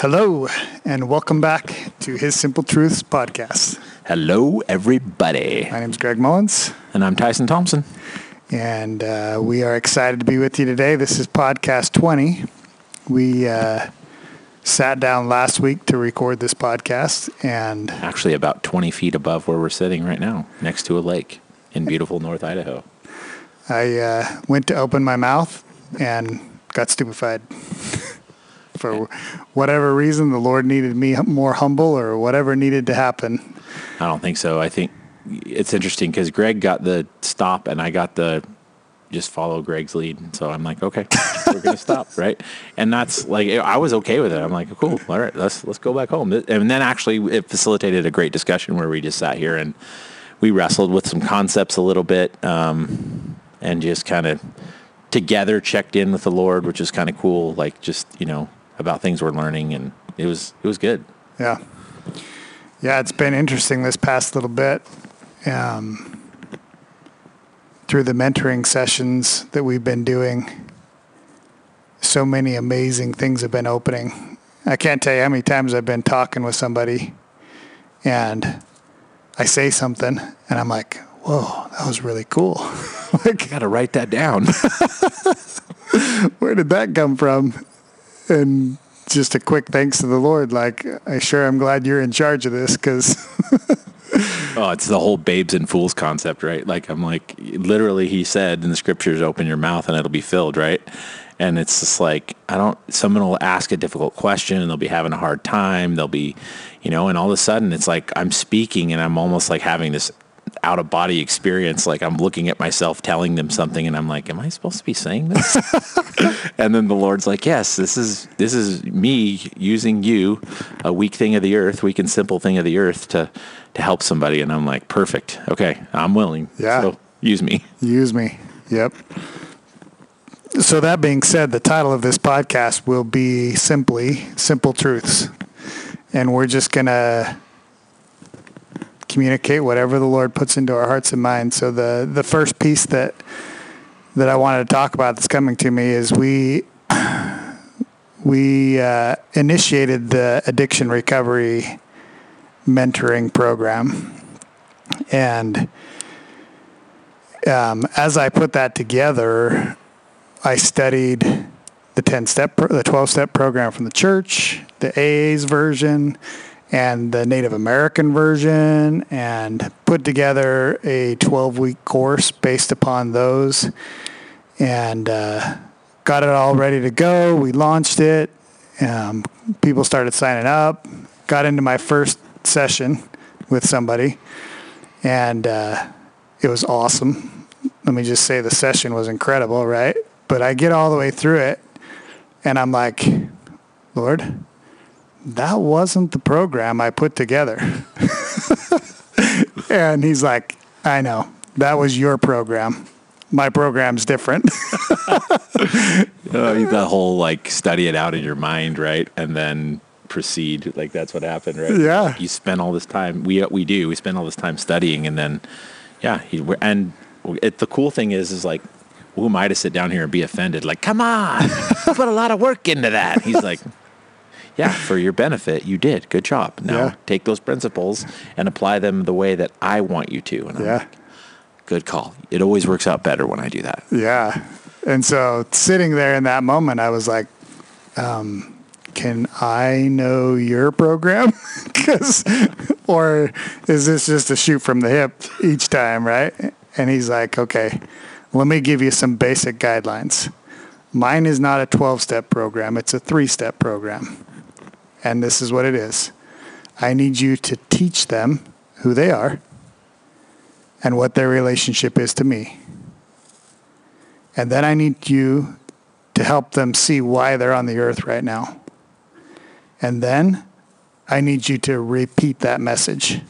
Hello, and welcome back to His Simple Truths podcast. Hello, everybody. My name is Greg Mullins, And I'm Tyson Thompson. and uh, we are excited to be with you today. This is podcast 20. We uh, sat down last week to record this podcast, and Actually, about 20 feet above where we're sitting right now, next to a lake in beautiful North Idaho. I uh, went to open my mouth and got stupefied. For whatever reason, the Lord needed me more humble, or whatever needed to happen. I don't think so. I think it's interesting because Greg got the stop and I got the just follow Greg's lead. So I'm like, okay, we're gonna stop, right? And that's like I was okay with it. I'm like, cool, all right, let's let's go back home. And then actually, it facilitated a great discussion where we just sat here and we wrestled with some concepts a little bit, um, and just kind of together checked in with the Lord, which is kind of cool. Like just you know about things we're learning, and it was it was good. Yeah. Yeah, it's been interesting this past little bit. Um, through the mentoring sessions that we've been doing, so many amazing things have been opening. I can't tell you how many times I've been talking with somebody and I say something and I'm like, whoa, that was really cool. like, Got to write that down. where did that come from? And just a quick thanks to the Lord. Like, I sure I'm glad you're in charge of this because Oh, it's the whole babes and fools concept, right? Like I'm like literally he said in the scriptures, open your mouth and it'll be filled, right? And it's just like I don't someone will ask a difficult question and they'll be having a hard time. They'll be, you know, and all of a sudden it's like I'm speaking and I'm almost like having this out of body experience. Like I'm looking at myself telling them something and I'm like, Am I supposed to be saying this? and then the Lord's like, Yes, this is this is me using you, a weak thing of the earth, weak and simple thing of the earth to to help somebody. And I'm like, Perfect. Okay, I'm willing. Yeah. So use me. Use me. Yep. So, that being said, the title of this podcast will be simply Simple Truths. And we're just going to communicate whatever the Lord puts into our hearts and minds. So, the, the first piece that, that I wanted to talk about that's coming to me is we, we uh, initiated the addiction recovery mentoring program. And um, as I put that together, I studied the 10 step, the 12 step program from the church, the AA's version, and the Native American version, and put together a 12 week course based upon those. And uh, got it all ready to go. We launched it. Um, people started signing up. Got into my first session with somebody, and uh, it was awesome. Let me just say the session was incredible, right? But I get all the way through it, and I'm like, Lord, that wasn't the program I put together. and He's like, I know, that was your program. My program's different. Uh, the whole like study it out in your mind, right? And then proceed. Like that's what happened, right? Yeah. You spend all this time. We we do. We spend all this time studying, and then yeah. He, and it, the cool thing is, is like, who am I to sit down here and be offended? Like, come on, put a lot of work into that. He's like. Yeah, for your benefit, you did. Good job. Now Yeah. take those principles and apply them the way that I want you to. And I'm yeah. like, good call. It always works out better when I do that. Yeah. And so sitting there in that moment, I was like, um, can I know your program? Cause, or is this just a shoot from the hip each time, right? And he's like, okay, let me give you some basic guidelines. Mine is not a 12 step program, it's a three step program. And this is what it is I need you to teach them who they are and what their relationship is to me. And then I need you to help them see why they're on the earth right now. And then I need you to repeat that message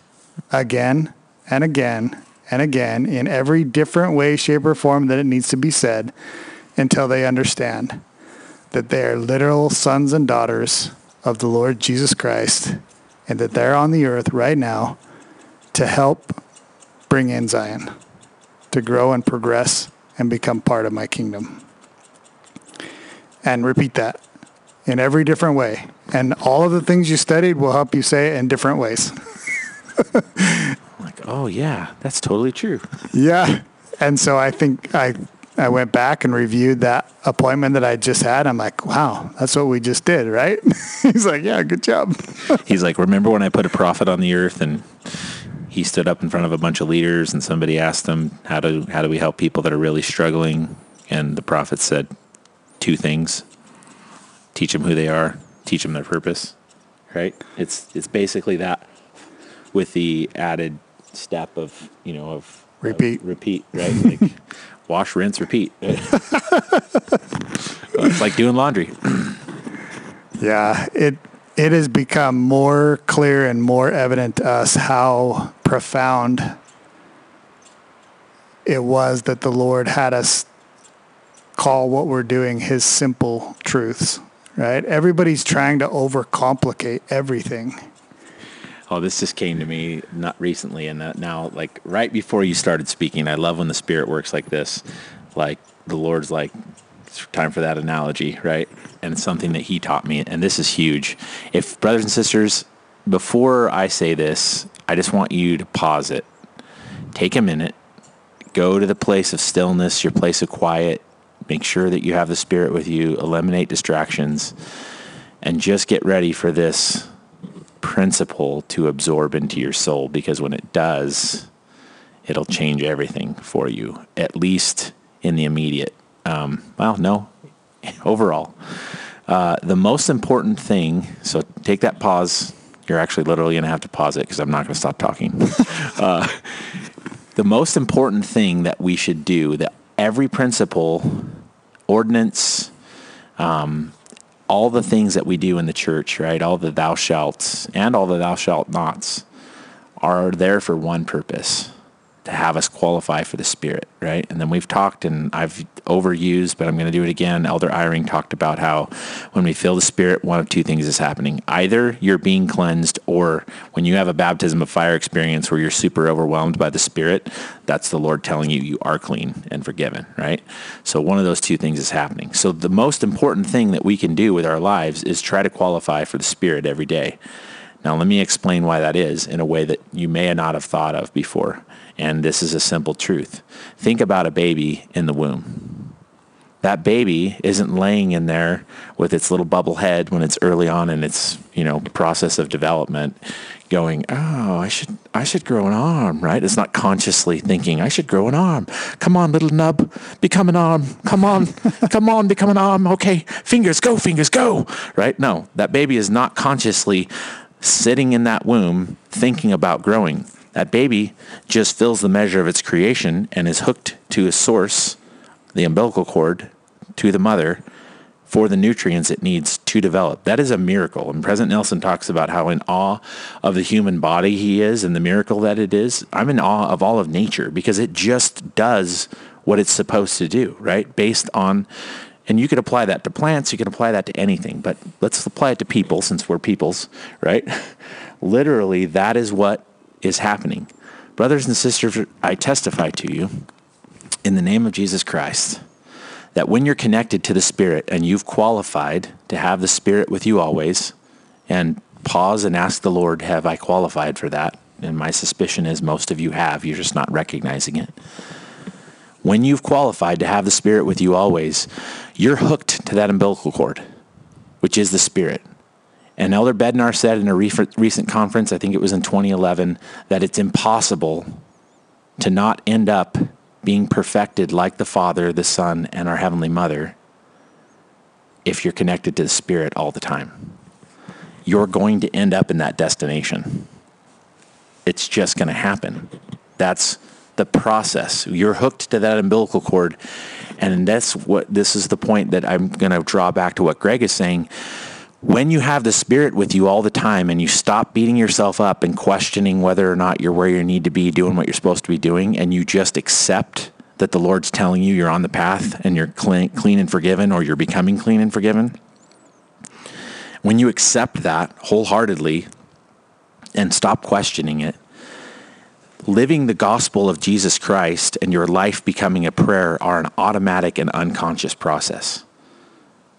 again and again and again in every different way, shape, or form that it needs to be said until they understand that they are literal sons and daughters of the Lord Jesus Christ and that they're on the earth right now to help bring in Zion, to grow and progress and become part of my kingdom. And repeat that in every different way And all of the things you studied will help you say it in different ways. like, oh yeah, that's totally true. yeah. And so I think I I went back and reviewed that appointment that I just had. I'm like, wow, that's what we just did, right? He's like, yeah, good job. He's like, remember when I put a prophet on the earth and he stood up in front of a bunch of leaders and somebody asked him, how do, how do we help people that are really struggling? And the prophet said two things, teach them who they are, teach them their purpose, right? It's, it's basically that with the added step of, you know, of repeat, of repeat, right? Like, wash, rinse, repeat. it's like doing laundry. yeah, it it has become more clear and more evident to us how profound it was that the Lord had us call what we're doing his simple truths, right? Everybody's trying to overcomplicate everything. Oh, this just came to me not recently, and now, like right before you started speaking, I love when the Spirit works like this. Like the Lord's like, it's time for that analogy, right? And it's something that He taught me, and this is huge. If brothers and sisters, before I say this, I just want you to pause it, take a minute, go to the place of stillness, your place of quiet. Make sure that you have the Spirit with you. Eliminate distractions, and just get ready for this principle to absorb into your soul because when it does, it'll change everything for you, at least in the immediate. Um, well, no, overall. Uh, the most important thing, so take that pause. You're actually literally going to have to pause it because I'm not going to stop talking. uh, the most important thing that we should do, that every principle, ordinance, um, all the things that we do in the church, right? All the thou shalt and all the thou shalt nots are there for one purpose to have us qualify for the Spirit, right? And then we've talked, and I've overused, but I'm going to do it again. Elder Eyring talked about how when we feel the Spirit, one of two things is happening. Either you're being cleansed, or when you have a baptism of fire experience where you're super overwhelmed by the Spirit, that's the Lord telling you you are clean and forgiven, right? So one of those two things is happening. So the most important thing that we can do with our lives is try to qualify for the Spirit every day. Now, let me explain why that is in a way that you may not have thought of before. And this is a simple truth. Think about a baby in the womb. That baby isn't laying in there with its little bubble head when it's early on in its, you know, process of development going, "Oh, I should I should grow an arm," right? It's not consciously thinking, "I should grow an arm." Come on, little nub, become an arm. Come on. come on, become an arm. Okay, fingers go, fingers go. Right? No, that baby is not consciously sitting in that womb thinking about growing. That baby just fills the measure of its creation and is hooked to a source, the umbilical cord, to the mother for the nutrients it needs to develop. That is a miracle. And President Nelson talks about how in awe of the human body he is and the miracle that it is. I'm in awe of all of nature because it just does what it's supposed to do, right? Based on and you could apply that to plants, you can apply that to anything, but let's apply it to people since we're peoples, right? Literally, that is what is happening. Brothers and sisters, I testify to you in the name of Jesus Christ that when you're connected to the Spirit and you've qualified to have the Spirit with you always, and pause and ask the Lord, Have I qualified for that? And my suspicion is most of you have, you're just not recognizing it. When you've qualified to have the Spirit with you always, you're hooked to that umbilical cord, which is the Spirit. And Elder Bednar said in a recent conference, I think it was in 2011, that it's impossible to not end up being perfected like the Father, the Son, and our Heavenly Mother if you're connected to the Spirit all the time. You're going to end up in that destination. It's just going to happen. That's the process. You're hooked to that umbilical cord. And that's what this is the point that I'm going to draw back to what Greg is saying when you have the Spirit with you all the time and you stop beating yourself up and questioning whether or not you're where you need to be doing what you're supposed to be doing, and you just accept that the Lord's telling you you're on the path and you're clean, clean and forgiven or you're becoming clean and forgiven, when you accept that wholeheartedly and stop questioning it, living the gospel of Jesus Christ and your life becoming a prayer are an automatic and unconscious process.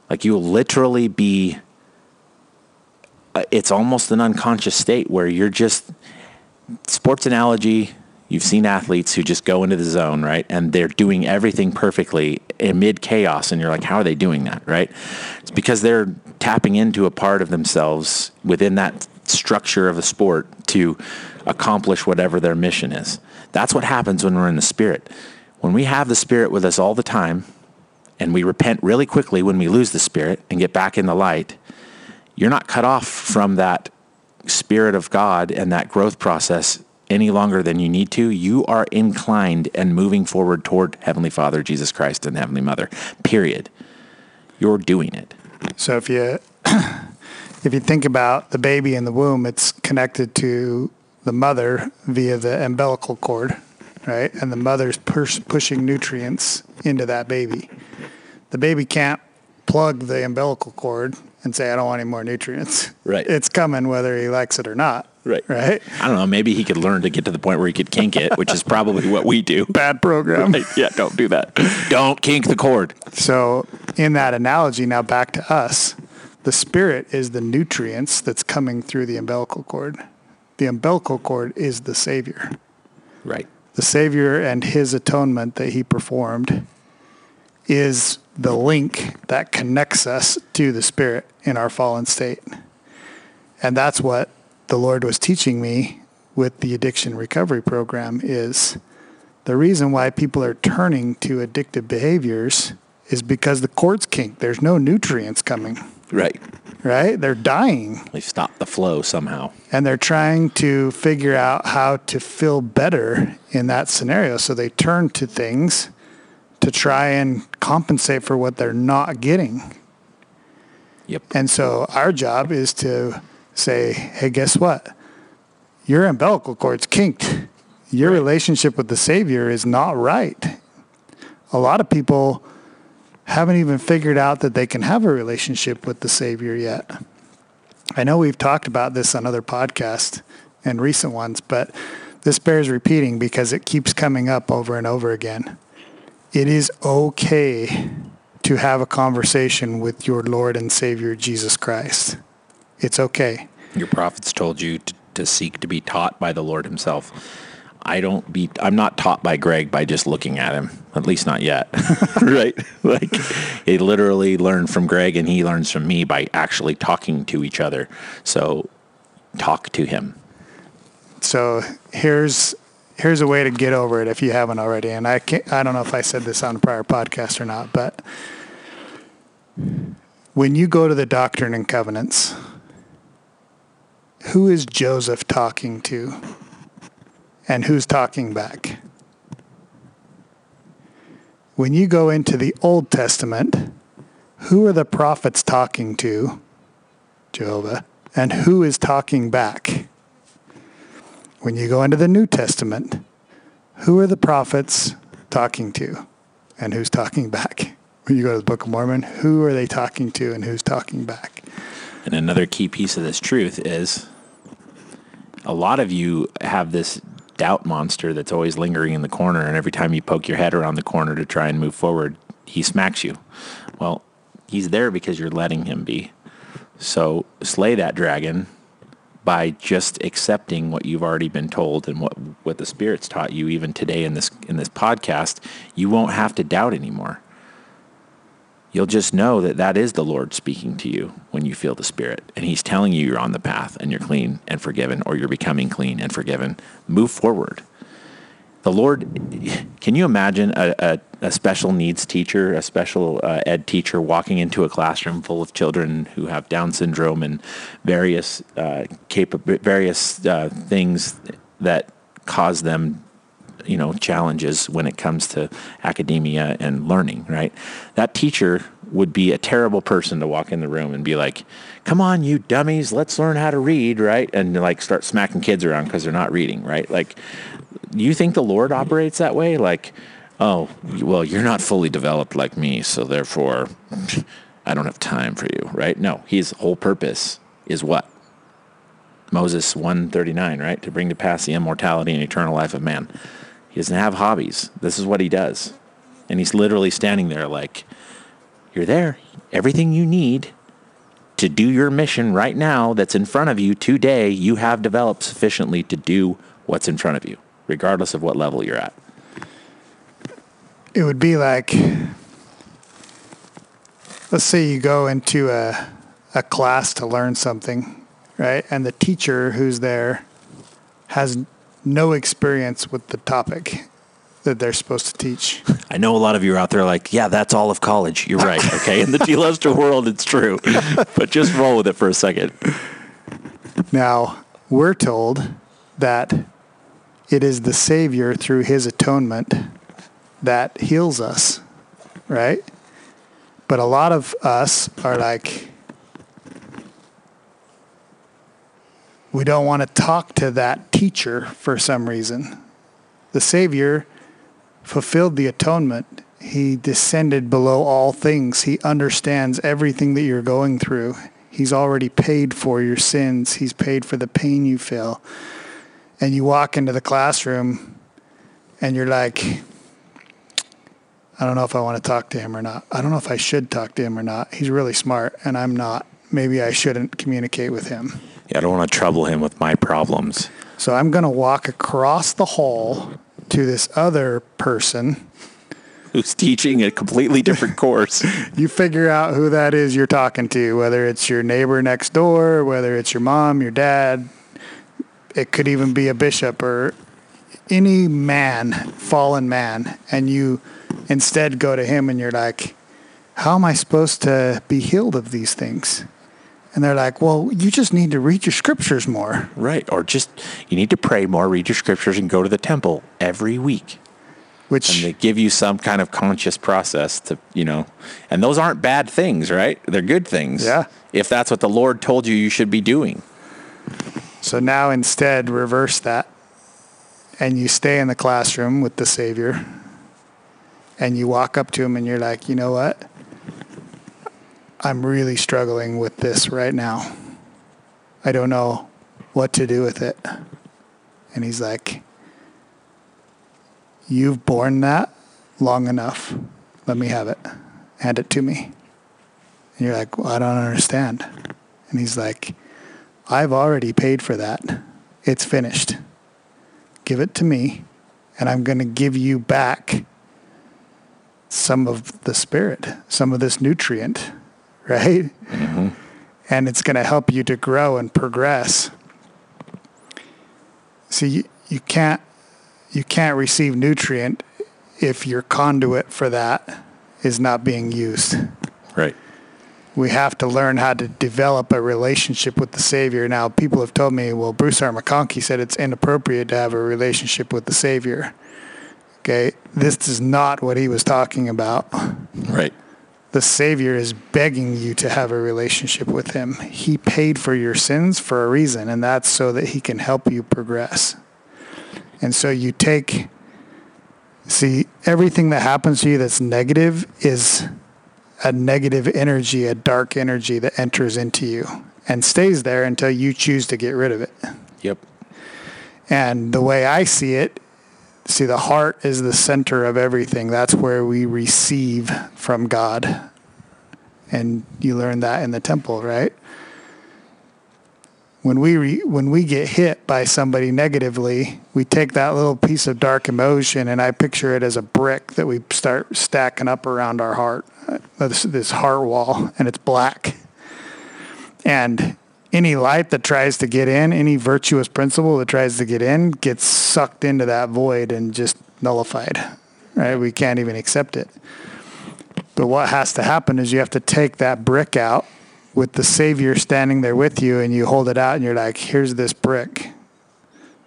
Like you will literally be Uh, it's almost an unconscious state where you're just sports analogy. You've seen athletes who just go into the zone, right? And they're doing everything perfectly amid chaos. And you're like, how are they doing that, right? It's because they're tapping into a part of themselves within that structure of the sport to accomplish whatever their mission is. That's what happens when we're in the spirit. When we have the spirit with us all the time and we repent really quickly when we lose the spirit and get back in the light, you're not cut off from that spirit of God and that growth process any longer than you need to, you are inclined and moving forward toward Heavenly Father, Jesus Christ, and Heavenly Mother. Period. You're doing it. So if you if you think about the baby in the womb, it's connected to the mother via the umbilical cord, right? And the mother's push, pushing nutrients into that baby. The baby can't plug the umbilical cord and say, I don't want any more nutrients. Right. It's coming whether he likes it or not. Right. Right. I don't know. Maybe he could learn to get to the point where he could kink it, which is probably what we do. Bad program. Right. Yeah, don't do that. Don't kink the cord. So, in that analogy, now back to us, the spirit is the nutrients that's coming through the umbilical cord. The umbilical cord is the Savior. Right. The Savior and his atonement that he performed is the link that connects us to the Spirit in our fallen state. And that's what the Lord was teaching me with the addiction recovery program is the reason why people are turning to addictive behaviors is because the cord's kink. There's no nutrients coming, Right. right? They're dying They stop the flow somehow. and they're trying to figure out how to feel better in that scenario. So they turn to things to try and compensate for what they're not getting. Yep. And so our job is to say, hey, guess what? Your umbilical cord's kinked. Your relationship with the Savior is not right. A lot of people haven't even figured out that they can have a relationship with the Savior yet. I know we've talked about this on other podcasts and recent ones, but this bears repeating because it keeps coming up over and over again. It is okay to have a conversation with your Lord and Savior Jesus Christ. It's okay. Your prophets told you to, to seek to be taught by the Lord himself. I don't be I'm not taught by Greg by just looking at him. At least not yet. right? Like he literally learned from Greg and he learns from me by actually talking to each other. So talk to him. So here's here's a way to get over it if you haven't already. And I can't, I don't know if I said this on a prior podcast or not, but when you go to the Doctrine and Covenants, who is Joseph talking to? And who's talking back? When you go into the Old Testament, who are the prophets talking to? Jehovah. And who is talking back? When you go into the New Testament, who are the prophets talking to and who's talking back? When you go to the Book of Mormon, who are they talking to and who's talking back? And another key piece of this truth is a lot of you have this doubt monster that's always lingering in the corner. And every time you poke your head around the corner to try and move forward, he smacks you. Well, he's there because you're letting him be. So slay that dragon by just accepting what you've already been told and what, what the Spirit's taught you even today in this in this podcast. You won't have to doubt anymore you'll just know that that is the Lord speaking to you when you feel the Spirit. And He's telling you you're on the path and you're clean and forgiven, or you're becoming clean and forgiven. Move forward. The Lord, can you imagine a, a, a special needs teacher, a special uh, ed teacher walking into a classroom full of children who have Down syndrome and various, uh, capa- various uh, things that cause them you know challenges when it comes to academia and learning right? That teacher would be a terrible person to walk in the room and be like come on you dummies let's learn how to read right? And like start smacking kids around because they're not reading right? Like you think the lord operates that way like oh well you're not fully developed like me so therefore i don't have time for you right no his whole purpose is what moses 139 right to bring to pass the immortality and eternal life of man he doesn't have hobbies. This is what he does. And he's literally standing there like, you're there. Everything you need to do your mission right now that's in front of you today, you have developed sufficiently to do what's in front of you, regardless of what level you're at. It would be like, let's say you go into a, a class to learn something, right? And the teacher who's there has no experience with the topic that they're supposed to teach. I know a lot of you are out there like, yeah, that's all of college. You're right. Okay. In the Telestial world, it's true. But just roll with it for a second. Now, we're told that it is the Savior through his atonement that heals us, right? But a lot of us are like, we don't want to talk to that teacher for some reason. The Savior fulfilled the atonement. He descended below all things. He understands everything that you're going through. He's already paid for your sins. He's paid for the pain you feel. And you walk into the classroom and you're like, I don't know if I want to talk to him or not. I don't know if I should talk to him or not. He's really smart and I'm not. Maybe I shouldn't communicate with him. Yeah, I don't want to trouble him with my problems. So I'm going to walk across the hall to this other person who's teaching a completely different course. you figure out who that is you're talking to, whether it's your neighbor next door, whether it's your mom, your dad. It could even be a bishop or any man, fallen man, and you instead go to him and you're like, How am I supposed to be healed of these things? And they're like, Well, you just need to read your scriptures more. Right. Or just, you need to pray more, read your scriptures, and go to the temple every week. Which and they give you some kind of conscious process to, you know, and those aren't bad things, right? They're good things. Yeah. If that's what the Lord told you you should be doing. So now instead, reverse that. And you stay in the classroom with the Savior. And you walk up to him and you're like, you know what? I'm really struggling with this right now. I don't know what to do with it. And he's like, You've borne that long enough. Let me have it. Hand it to me. And you're like, well, I don't understand. And he's like, I've already paid for that. It's finished. Give it to me, and I'm going to give you back some of the spirit, some of this nutrient, right? Mm-hmm. And it's going to help you to grow and progress. See, you, you can't you can't receive nutrient if your conduit for that is not being used. Right. We have to learn how to develop a relationship with the Savior. Now, people have told me, well, Bruce R. McConkie said it's inappropriate to have a relationship with the Savior. Okay, this is not what he was talking about. Right. The Savior is begging you to have a relationship with him. He paid for your sins for a reason, and that's so that he can help you progress. And so you take, see, everything that happens to you that's negative is a negative energy, a dark energy that enters into you and stays there until you choose to get rid of it. Yep. And the way I see it, see, the heart is the center of everything. That's where we receive from God. And you learn that in the temple, right? When we re, when we get hit by somebody negatively, we take that little piece of dark emotion, and I picture it as a brick that we start stacking up around our heart, uh, this, this heart wall, and it's black. And any light that tries to get in, any virtuous principle that tries to get in, gets sucked into that void and just nullified. Right? We can't even accept it. But what has to happen is you have to take that brick out with the Savior standing there with you, and you hold it out, and you're like, here's this brick.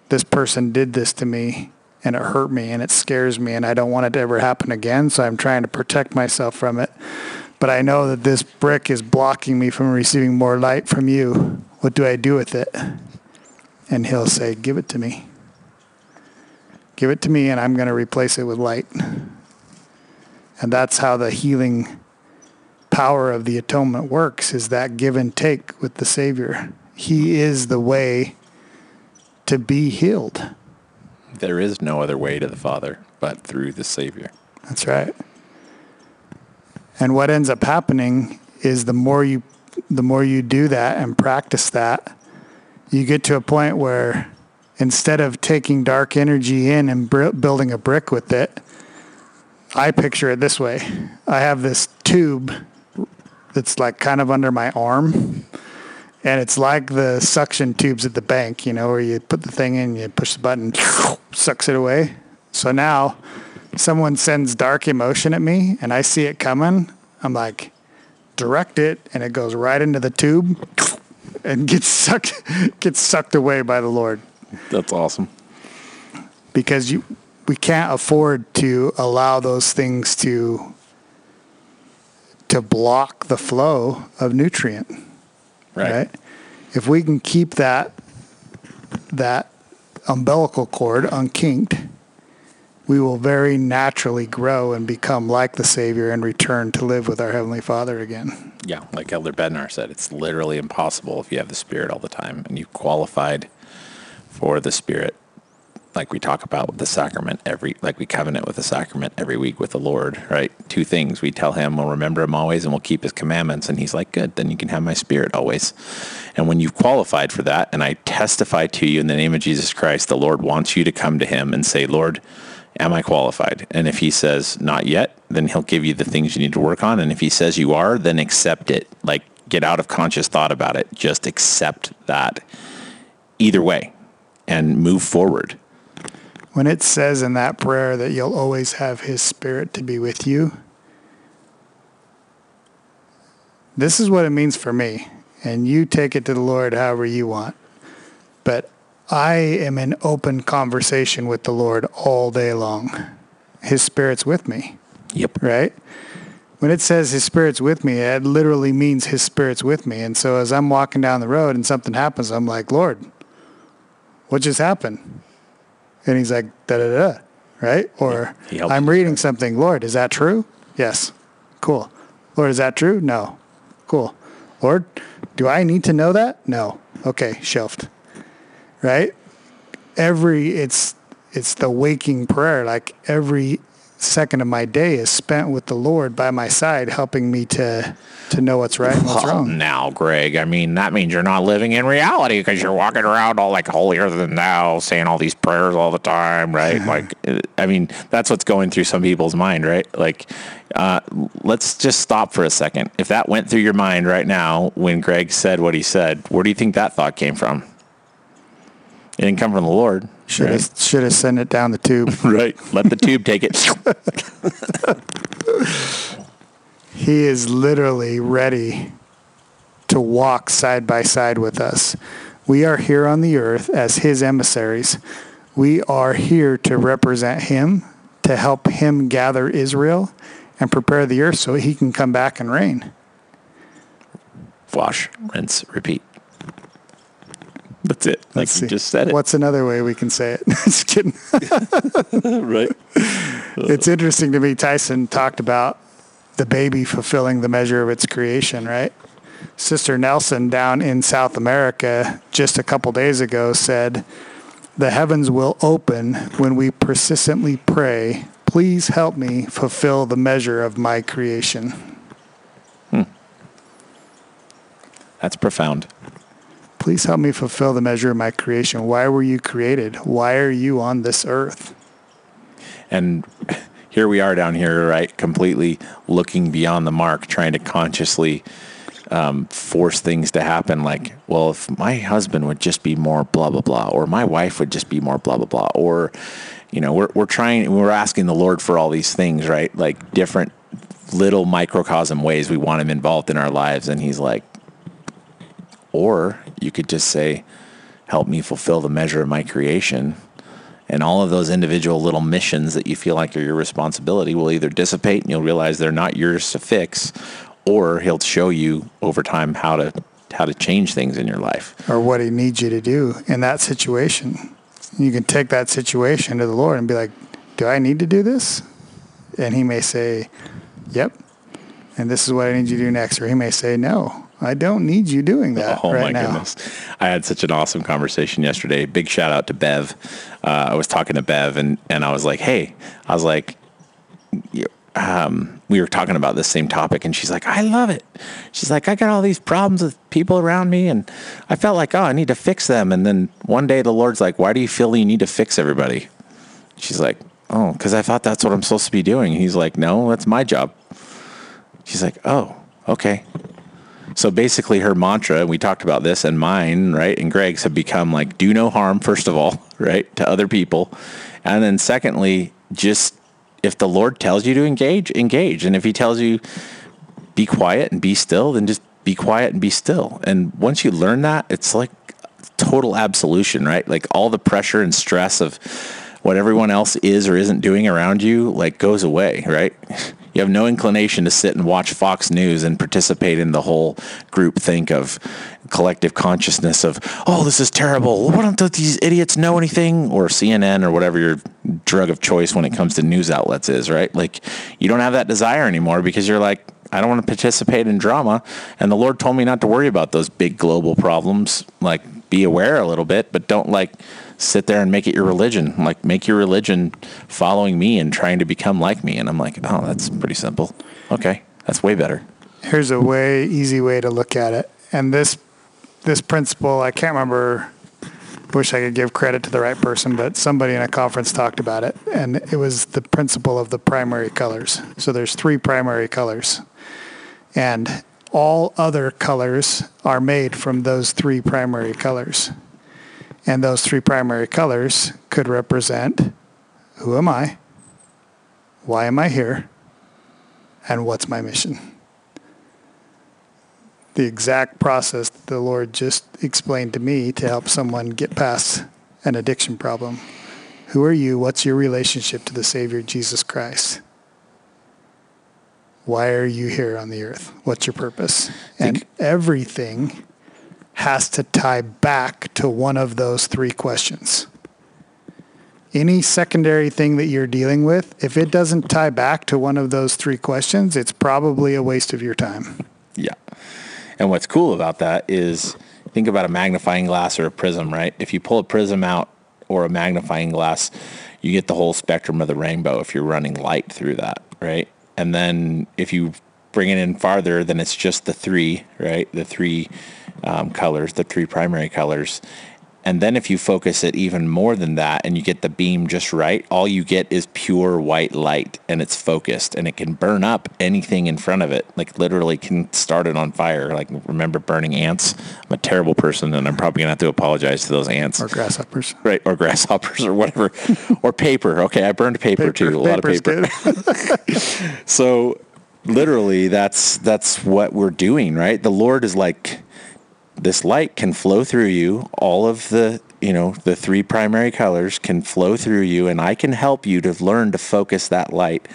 This person did this to me, and it hurt me, and it scares me, and I don't want it to ever happen again, so I'm trying to protect myself from it. But I know that this brick is blocking me from receiving more light from you. What do I do with it? And he'll say, Give it to me. Give it to me, and I'm going to replace it with light. And that's how the healing power of the atonement works is that give and take with the Savior. He is the way to be healed. There is no other way to the Father but through the Savior. That's right. And what ends up happening is the more you the more you do that and practice that, you get to a point where instead of taking dark energy in and br- building a brick with it, I picture it this way. I have this tube that's like kind of under my arm. And it's like the suction tubes at the bank, you know, where you put the thing in, you push the button, sucks it away. So now someone sends dark emotion at me and I see it coming. I'm like, direct it, and it goes right into the tube and gets sucked gets sucked away by the Lord. That's awesome. Because you we can't afford to allow those things to to block the flow of nutrient. Right. Right. If we can keep that that umbilical cord unkinked, we will very naturally grow and become like the Savior and return to live with our Heavenly Father again. Yeah, like Elder Bednar said, it's literally impossible if you have the Spirit all the time and you qualified for the Spirit. Like we talk about with the sacrament every, like we covenant with the sacrament every week with the Lord, right? Two things. We tell him we'll remember him always and we'll keep his commandments. And he's like, good, then you can have my Spirit always. And when you've qualified for that, and I testify to you in the name of Jesus Christ, the Lord wants you to come to him and say, Lord, am I qualified? And if he says not yet, then he'll give you the things you need to work on. And if he says you are, then accept it. Like get out of conscious thought about it. Just accept that either way and move forward. When it says in that prayer that you'll always have His Spirit to be with you, this is what it means for me. And you take it to the Lord however you want. But I am in open conversation with the Lord all day long. His Spirit's with me, Yep. right? When it says His Spirit's with me, it literally means His Spirit's with me. And so as I'm walking down the road and something happens, I'm like, Lord, what just happened? And he's like, da da da, right? Or I'm reading something. Lord, is that true? Yes. Cool. Lord, is that true? No. Cool. Lord, do I need to know that? No. Okay, shelved. Right? Every it's it's the waking prayer. Like every second of my day is spent with the Lord by my side, helping me to to know what's right and what's Well, wrong. now, Greg, I mean, that means you're not living in reality because you're walking around all like holier than thou, saying all these prayers all the time, right? like, uh, I mean, that's what's going through some people's mind, right? Like, uh, let's just stop for a second. If that went through your mind right now when Greg said what he said, where do you think that thought came from? It didn't come from the Lord. Should right? have should have sent it down the tube. right. Let the tube take it. He is literally ready to walk side by side with us. We are here on the earth as his emissaries. We are here to represent him, to help him gather Israel and prepare the earth so he can come back and reign. Wash, rinse, repeat. That's it. Like Let's you see. just said it. What's another way we can say it? Just kidding. right. it's interesting to me. Tyson talked about the baby fulfilling the measure of its creation, right? Sister Nelson down in South America just a couple days ago said, The heavens will open when we persistently pray, Please help me fulfill the measure of my creation. Hmm. That's profound. Please help me fulfill the measure of my creation. Why were you created? Why are you on this earth? And here we are down here, right? Completely looking beyond the mark, trying to consciously um, force things to happen. Like, well, if my husband would just be more blah, blah, blah, or my wife would just be more blah, blah, blah, or, you know, we're, we're trying, we're asking the Lord for all these things, right? Like different little microcosm ways we want him involved in our lives. And he's like, or you could just say, help me fulfill the measure of my creation. And all of those individual little missions that you feel like are your responsibility will either dissipate and you'll realize they're not yours to fix, or he'll show you over time how to how to change things in your life. or what he needs you to do in that situation. You can take that situation to the Lord and be like, Do I need to do this? And he may say, Yep. And this is what I need you to do next. Or he may say, No, I don't need you doing that Oh right my now. goodness. I had such an awesome conversation yesterday. Big shout out to Bev. Uh, I was talking to Bev and, and I was like, hey, I was like, um, we were talking about this same topic, and she's like, "I love it." She's like, "I got all these problems with people around me, and I felt like, oh, I need to fix them." And then one day, the Lord's like, "Why do you feel you need to fix everybody?" She's like, "Oh, because I thought that's what I'm supposed to be doing." He's like, "No, that's my job." She's like, "Oh, okay." So basically, her mantra, and we talked about this, and mine, right, and Greg's have become like, do no harm, first of all, right, to other people. And then secondly, just if the Lord tells you to engage, engage. And if he tells you be quiet and be still, then just be quiet and be still. And once you learn that, it's like total absolution, right? Like all the pressure and stress of what everyone else is or isn't doing around you like goes away, right? You have no inclination to sit and watch Fox News and participate in the whole group think of collective consciousness of, oh, this is terrible. Why don't these idiots know anything? Or CNN or whatever your drug of choice when it comes to news outlets is, right? Like you don't have that desire anymore because you're like, I don't want to participate in drama. And the Lord told me not to worry about those big global problems. Like be aware a little bit, but don't like sit there and make it your religion. Like make your religion following me and trying to become like me. And I'm like, oh, that's pretty simple. Okay, that's way better. Here's a way easy way to look at it. And this this principle, I can't remember. Wish I could give credit to the right person, but somebody in a conference talked about it, and it was the principle of the primary colors. So there's three primary colors, and all other colors are made from those three primary colors. And those three primary colors could represent who am I, why am I here, and what's my mission the exact process the Lord just explained to me to help someone get past an addiction problem. Who are you? What's your relationship to the Savior Jesus Christ? Why are you here on the earth? What's your purpose? And everything has to tie back to one of those three questions. Any secondary thing that you're dealing with, if it doesn't tie back to one of those three questions, it's probably a waste of your time. Yeah. And what's cool about that is think about a magnifying glass or a prism, right? If you pull a prism out or a magnifying glass, you get the whole spectrum of the rainbow if you're running light through that, right? And then if you bring it in farther, then it's just the three, right? The three um, colors, the three primary colors. And then if you focus it even more than that and you get the beam just right, all you get is pure white light and it's focused and it can burn up anything in front of it. Like literally can start it on fire. Like remember burning ants? I'm a terrible person and I'm probably going to have to apologize to those ants. Or grasshoppers. Right. Or grasshoppers or whatever. or paper. Okay. I burned paper, paper too. A lot of paper. so literally that's, that's what we're doing, right? The Lord is like, this light can flow through you. All of the, you know, the three primary colors can flow through you and I can help you to learn to focus that light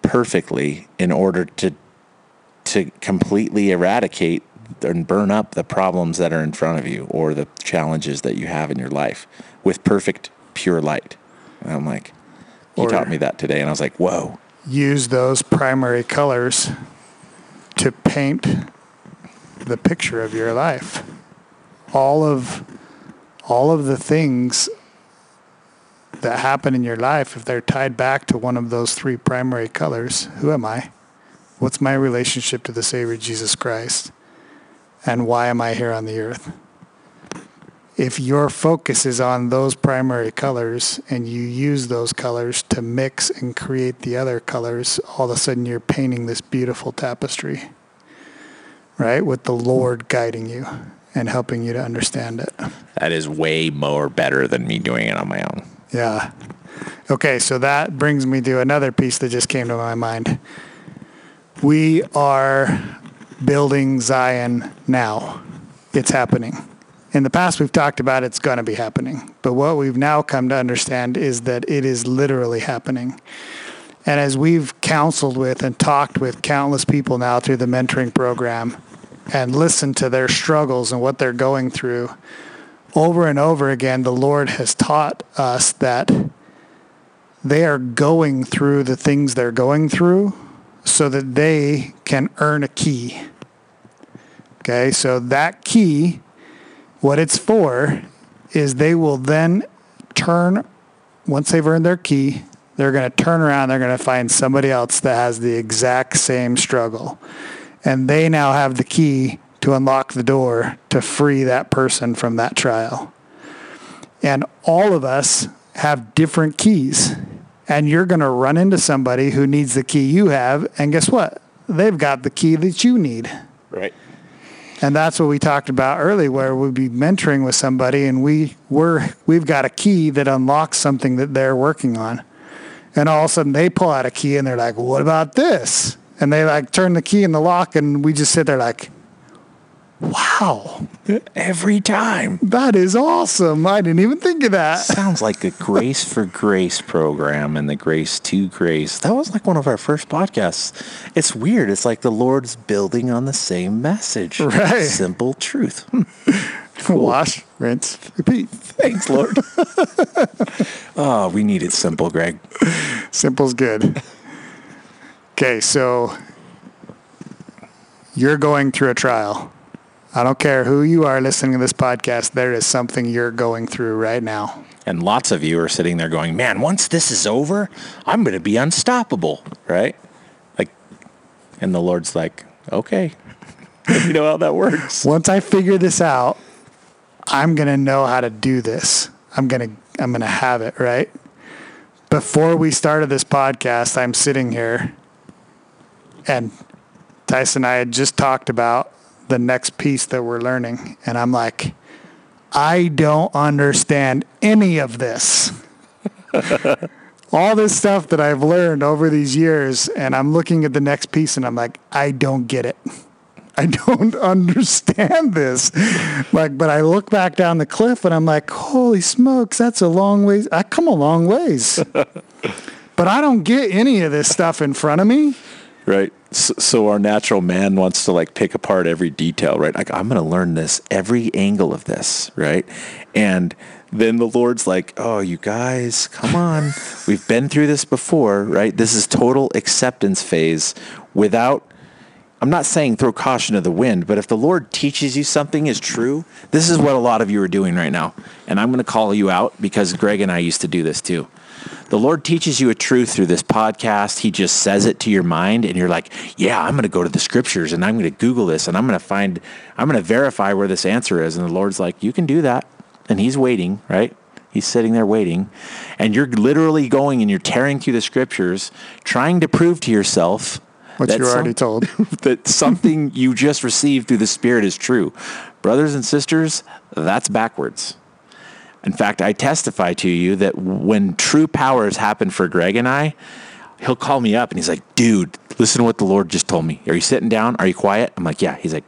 perfectly in order to to completely eradicate and burn up the problems that are in front of you or the challenges that you have in your life with perfect pure light. And I'm like, he or taught me that today and I was like, whoa. Use those primary colors to paint the picture of your life. All of all of the things that happen in your life, if they're tied back to one of those three primary colors, who am I? What's my relationship to the Savior Jesus Christ? And why am I here on the earth? If your focus is on those primary colors and you use those colors to mix and create the other colors, all of a sudden you're painting this beautiful tapestry right? With the Lord guiding you and helping you to understand it. That is way more better than me doing it on my own. Yeah. Okay, so that brings me to another piece that just came to my mind. We are building Zion now. It's happening. In the past, we've talked about it's going to be happening. But what we've now come to understand is that it is literally happening. And as we've counseled with and talked with countless people now through the mentoring program and listened to their struggles and what they're going through, over and over again, the Lord has taught us that they are going through the things they're going through so that they can earn a key. Okay, so that key, what it's for, is they will then turn, once they've earned their key, they're going to turn around, they're going to find somebody else that has the exact same struggle. And they now have the key to unlock the door to free that person from that trial. And all of us have different keys. And you're going to run into somebody who needs the key you have. And guess what? They've got the key that you need. Right. And that's what we talked about early, where we'd be mentoring with somebody and we we're we've got a key that unlocks something that they're working on. And all of a sudden they pull out a key and they're like, What about this? And they like turn the key in the lock and we just sit there like, Wow, Every time. that is awesome. I didn't even think of that. Sounds like the Grace for Grace program and the Grace to Grace. That was like one of our first podcasts. It's weird. It's like the Lord's building on the same message. Right. Simple truth. Wash, rinse, repeat. Thanks, Lord. oh, we need it simple, Greg. Simple's good. Okay, so you're going through a trial. I don't care who you are listening to this podcast, there is something you're going through right now. And lots of you are sitting there going, man, once this is over, I'm going to be unstoppable, right? Like, and the Lord's like, okay, you know how that works. Once I figure this out, I'm going to know how to do this. I'm going to I'm going to have it, right? Before we started this podcast, I'm sitting here and Tyson and I had just talked about the next piece that we're learning and I'm like I don't understand any of this. All this stuff that I've learned over these years, and I'm looking at the next piece and I'm like, I don't get it. I don't understand this. Like, but I look back down the cliff and I'm like, holy smokes, that's a long ways. I come a long ways. but I don't get any of this stuff in front of me. Right. So, so our natural man wants to like pick apart every detail, right? Like I'm going to learn this, every angle of this, right? And then the Lord's like, "Oh, you guys, come on. We've been through this before, right? This is total acceptance phase without I'm not saying throw caution to the wind, but if the Lord teaches you something is true, this is what a lot of you are doing right now. And I'm going to call you out because Greg and I used to do this too. The Lord teaches you a truth through this podcast. He just says it to your mind, and you're like, Yeah, I'm going to go to the scriptures and I'm going to Google this and I'm going to find, I'm going to verify where this answer is. And the Lord's like, You can do that. And He's waiting, right? He's sitting there waiting. And you're literally going and you're tearing through the scriptures, trying to prove to yourself What that you already some- told. that something you just received through the Spirit is true. Brothers and sisters, that's backwards. In fact, I testify to you that when true powers happen for Greg and I, he'll call me up and he's like, dude, listen to what the Lord just told me. Are you sitting down? Are you quiet? I'm like, yeah. He's like,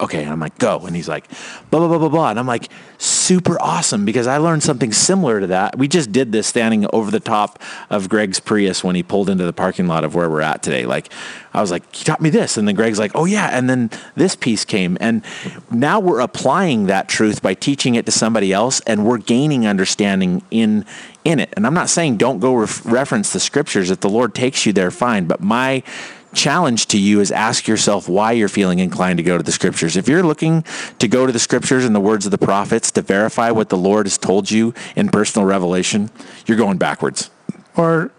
okay. And I'm like, go. And he's like, blah, blah, blah, blah, blah. And I'm like, super awesome because I learned something similar to that. We just did this standing over the top of Greg's Prius when he pulled into the parking lot of where we're at today. Like, I was like, he taught me this. And then Greg's like, oh, yeah. And then this piece came. And now we're applying that truth by teaching it to somebody else and we're gaining understanding in in it. And I'm not saying don't go ref- reference the scriptures. If the Lord takes you there, fine. But my challenge to you is ask yourself why you're feeling inclined to go to the scriptures. If you're looking to go to the scriptures and the words of the prophets to verify what the Lord has told you in personal revelation, you're going backwards. or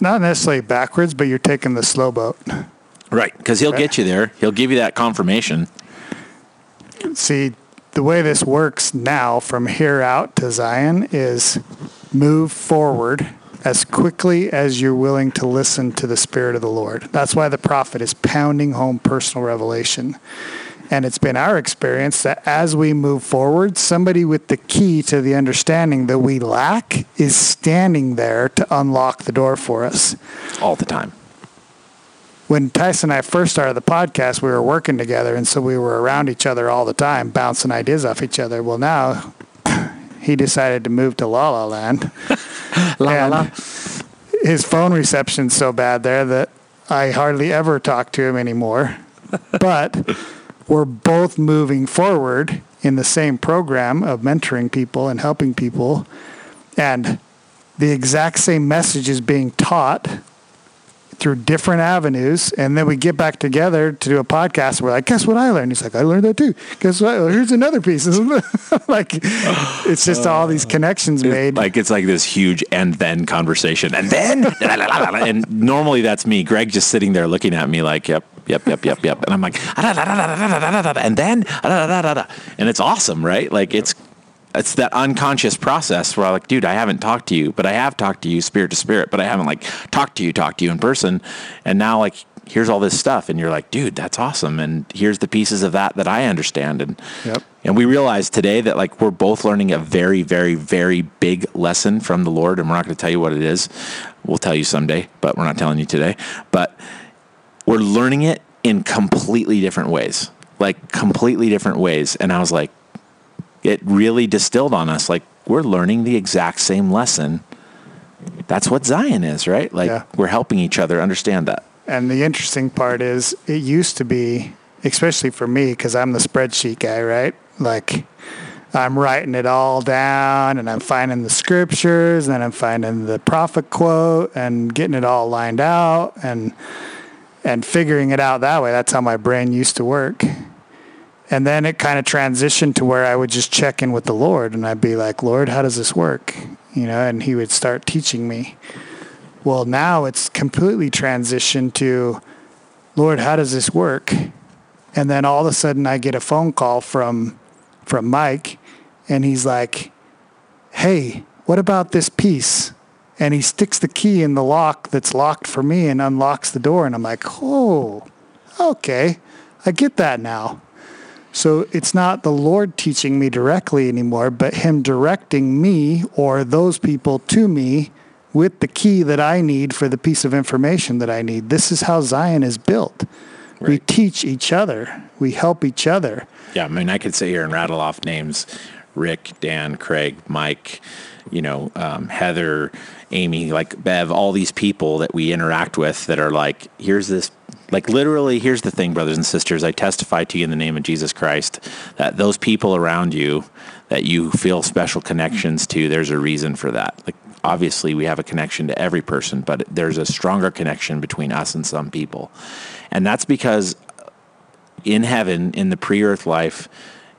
not necessarily backwards, but you're taking the slow boat. Right. Because he'll get you there. He'll give you that confirmation. See, the way this works now from here out to Zion is move forward as quickly as you're willing to listen to the Spirit of the Lord. That's why the prophet is pounding home personal revelation. And it's been our experience that as we move forward, somebody with the key to the understanding that we lack is standing there to unlock the door for us. all the time. when Tyson and I first started the podcast, we were working together, and so we were around each other all the time, bouncing ideas off each other. Well, now he decided to move to La La Land. la and His phone reception's so bad there that I hardly ever talk to him anymore. But we're both moving forward in the same program of mentoring people and helping people, and the exact same message is being taught through different avenues, and then we get back together to do a podcast. We're like, guess what I learned? He's like, I learned that too. Guess what? Well, here's another piece. like, it's just all these connections made. Like it's like this huge and then conversation, and then and normally that's me. Greg just sitting there looking at me like, yep, yep, yep, yep, yep, and I'm like, and then and it's awesome, right? Like it's it's that unconscious process where I'm like, dude, I haven't talked to you, but I have talked to you spirit to spirit, but I haven't like talked to you, talked to you in person. And now like here's all this stuff and you're like, dude, that's awesome. And here's the pieces of that that I understand. And Yep. and we realize today that like we're both learning a very, very, very big lesson from the Lord, and we're not going to tell you what it is. We'll tell you someday, but we're not telling you today. But we're learning it in completely different ways, like completely different ways. And I was like, it really distilled on us, like we're learning the exact same lesson. That's what Zion is, right? Like Yeah. we're helping each other understand that. And the interesting part is, it used to be, especially for me, because I'm the spreadsheet guy, right? Like, I'm writing it all down and I'm finding the scriptures and I'm finding the prophet quote and getting it all lined out and and figuring it out that way. That's how my brain used to work. And then it kind of transitioned to where I would just check in with the Lord and I'd be like, Lord, how does this work? You know, and he would start teaching me. Well, now it's completely transitioned to, Lord, how does this work? And then all of a sudden I get a phone call from from Mike and he's like, "Hey, what about this piece?" And he sticks the key in the lock that's locked for me and unlocks the door and I'm like, "Oh, okay. I get that now." So it's not the Lord teaching me directly anymore, but Him directing me or those people to me with the key that I need for the piece of information that I need. This is how Zion is built. We teach each other, we help each other. Yeah, I mean, I could sit here and rattle off names: Rick, Dan, Craig, Mike, you know, um, Heather, Amy, like Bev, all these people that we interact with that are like, here's this. Like literally, here's the thing, brothers and sisters. I testify to you in the name of Jesus Christ that those people around you that you feel special connections to, there's a reason for that. Like obviously, we have a connection to every person, but there's a stronger connection between us and some people, and that's because in heaven in the pre-earth life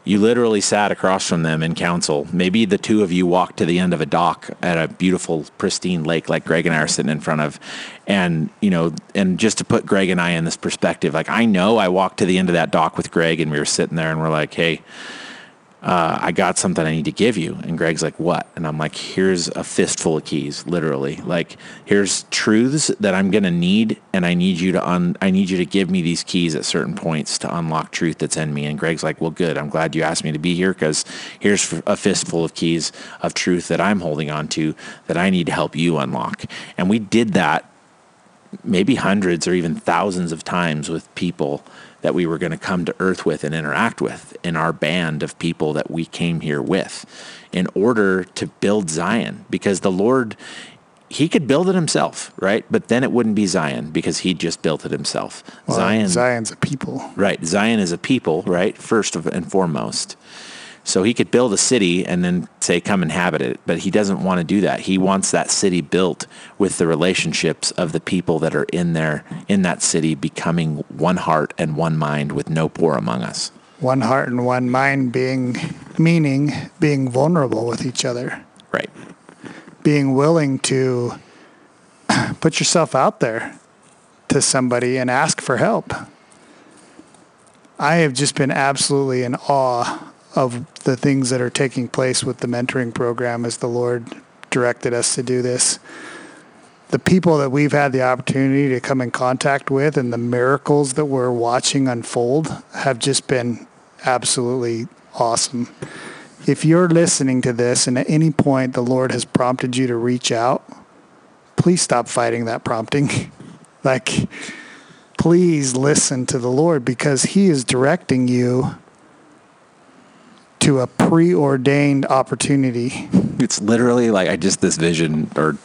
you literally sat across from them in council. Maybe the two of you walked to the end of a dock at a beautiful pristine lake like greg and i are sitting in front of. And you know and just to put greg and i in this perspective like i know i walked to the end of that dock with greg and we were sitting there and we're like hey uh, I got something I need to give you. And Greg's like, what? And I'm like, here's a fistful of keys, literally. Like, here's truths that I'm going to need. And I need you to un, I need you to give me these keys at certain points to unlock truth that's in me. And Greg's like, well, good. I'm glad you asked me to be here because here's a fistful of keys of truth that I'm holding on to that I need to help you unlock. And we did that maybe hundreds or even thousands of times with people that we were going to come to earth with and interact with in our band of people that we came here with in order to build Zion because the Lord he could build it himself, right? But then it wouldn't be Zion because he just built it himself. Well, Zion Zion's a people. Right. Zion is a people, right? First and foremost. So he could build a city and then say, come inhabit it. But he doesn't want to do that. He wants that city built with the relationships of the people that are in there, in that city, becoming one heart and one mind with no poor among us. One heart and one mind being meaning being vulnerable with each other. Right. being willing to put yourself out there to somebody and ask for help. I have just been absolutely in awe of the things that are taking place with the mentoring program as the Lord directed us to do this. The people that we've had the opportunity to come in contact with and the miracles that we're watching unfold have just been absolutely awesome if you're listening to this and at any point the Lord has prompted you to reach out, please stop fighting that prompting. like, please listen to the Lord because He is directing you to a preordained opportunity. It's literally like I just this vision, or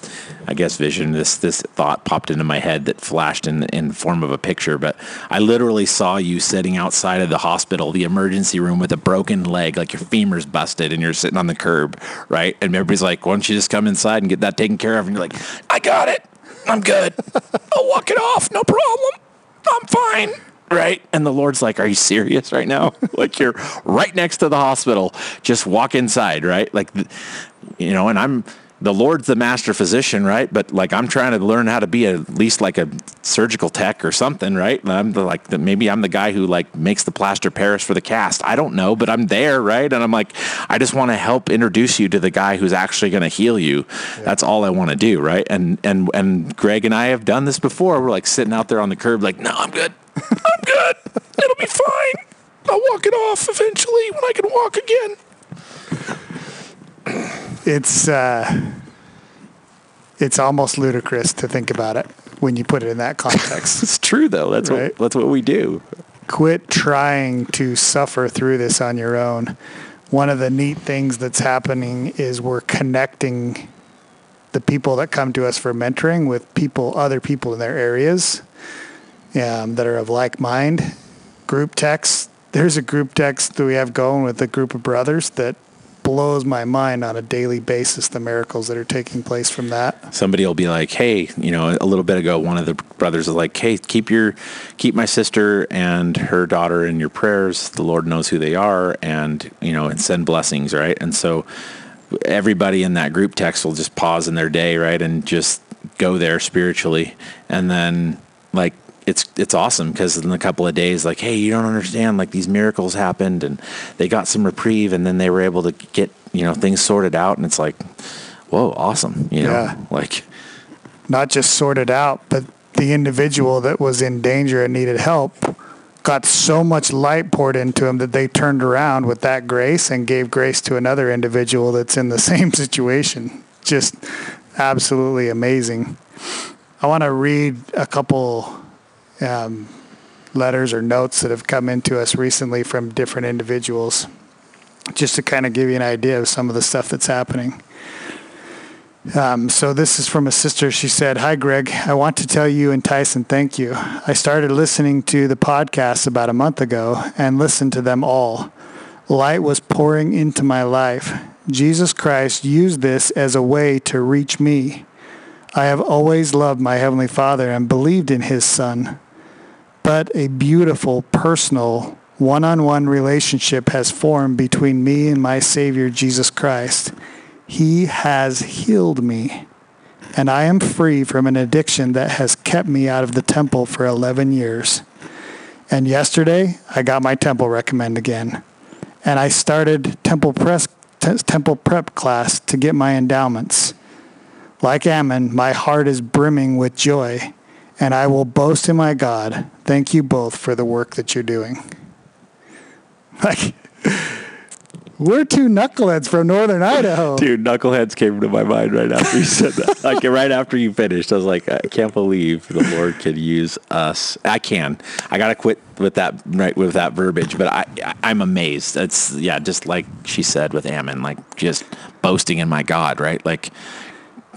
I guess vision. This this thought popped into my head that flashed in in form of a picture. But I literally saw you sitting outside of the hospital, the emergency room, with a broken leg, like your femur's busted, and you're sitting on the curb, right? And everybody's like, "Why don't you just come inside and get that taken care of?" And you're like, "I got it." I'm good. I'll walk it off. No problem. I'm fine. Right. And the Lord's like, Are you serious right now? like you're right next to the hospital. Just walk inside. Right. Like, you know, and I'm, the Lord's the master physician, right? But like I'm trying to learn how to be at least like a surgical tech or something, right? And I'm the, like the, maybe I'm the guy who like makes the plaster Paris for the cast. I don't know, but I'm there, right? And I'm like, I just want to help introduce you to the guy who's actually going to heal you. Yeah. That's all I want to do, right? And and and Greg and I have done this before. We're like sitting out there on the curb, like, no, I'm good. I'm good. It'll be fine. I'll walk it off eventually when I can walk again it's uh, it's almost ludicrous to think about it when you put it in that context. it's true though. That's right? what that's what we do. Quit trying to suffer through this on your own. One of the neat things that's happening is we're connecting the people that come to us for mentoring with people, other people in their areas um, that are of like mind. Group text. There's a group text that we have going with a group of brothers that blows my mind on a daily basis the miracles that are taking place from that. Somebody will be like, "Hey, you know, a little bit ago, one of the brothers was like, "Hey, keep your keep my sister and her daughter in your prayers. The Lord knows who they are, and you know, and send blessings, right?" And so everybody in that group text will just pause in their day, right, and just go there spiritually, and then like it's it's awesome because in a couple of days, like, hey, you don't understand, like these miracles happened, and they got some reprieve, and then they were able to get you know things sorted out, and it's like, whoa, awesome, you know, yeah. like not just sorted out, but the individual that was in danger and needed help got so much light poured into him that they turned around with that grace and gave grace to another individual that's in the same situation. Just absolutely amazing. I want to read a couple um, letters or notes that have come into us recently from different individuals, just to kind of give you an idea of some of the stuff that's happening. Um, so this is from a sister. She said, "Hi, Greg. I want to tell you and Tyson thank you. I started listening to the podcast about a month ago and listened to them all. Light was pouring into my life. Jesus Christ used this as a way to reach me. I have always loved my Heavenly Father and believed in His Son but a beautiful, personal, one on one relationship has formed between me and my Savior, Jesus Christ. He has healed me, and I am free from an addiction that has kept me out of the temple for 11 years. And yesterday, I got my temple recommend again, and I started temple press temple prep class to get my endowments. Like Ammon, my heart is brimming with joy and I will boast in my God. Thank you both for the work that you're doing. Like, we're two knuckleheads from northern Idaho. Dude, knuckleheads came to my mind right after you said that. like right after you finished, I was like, I can't believe the Lord could use us. I can. I gotta quit with that right with that verbiage, but I, I am amazed. It's yeah, just like she said with Ammon, like just boasting in my God, right? Like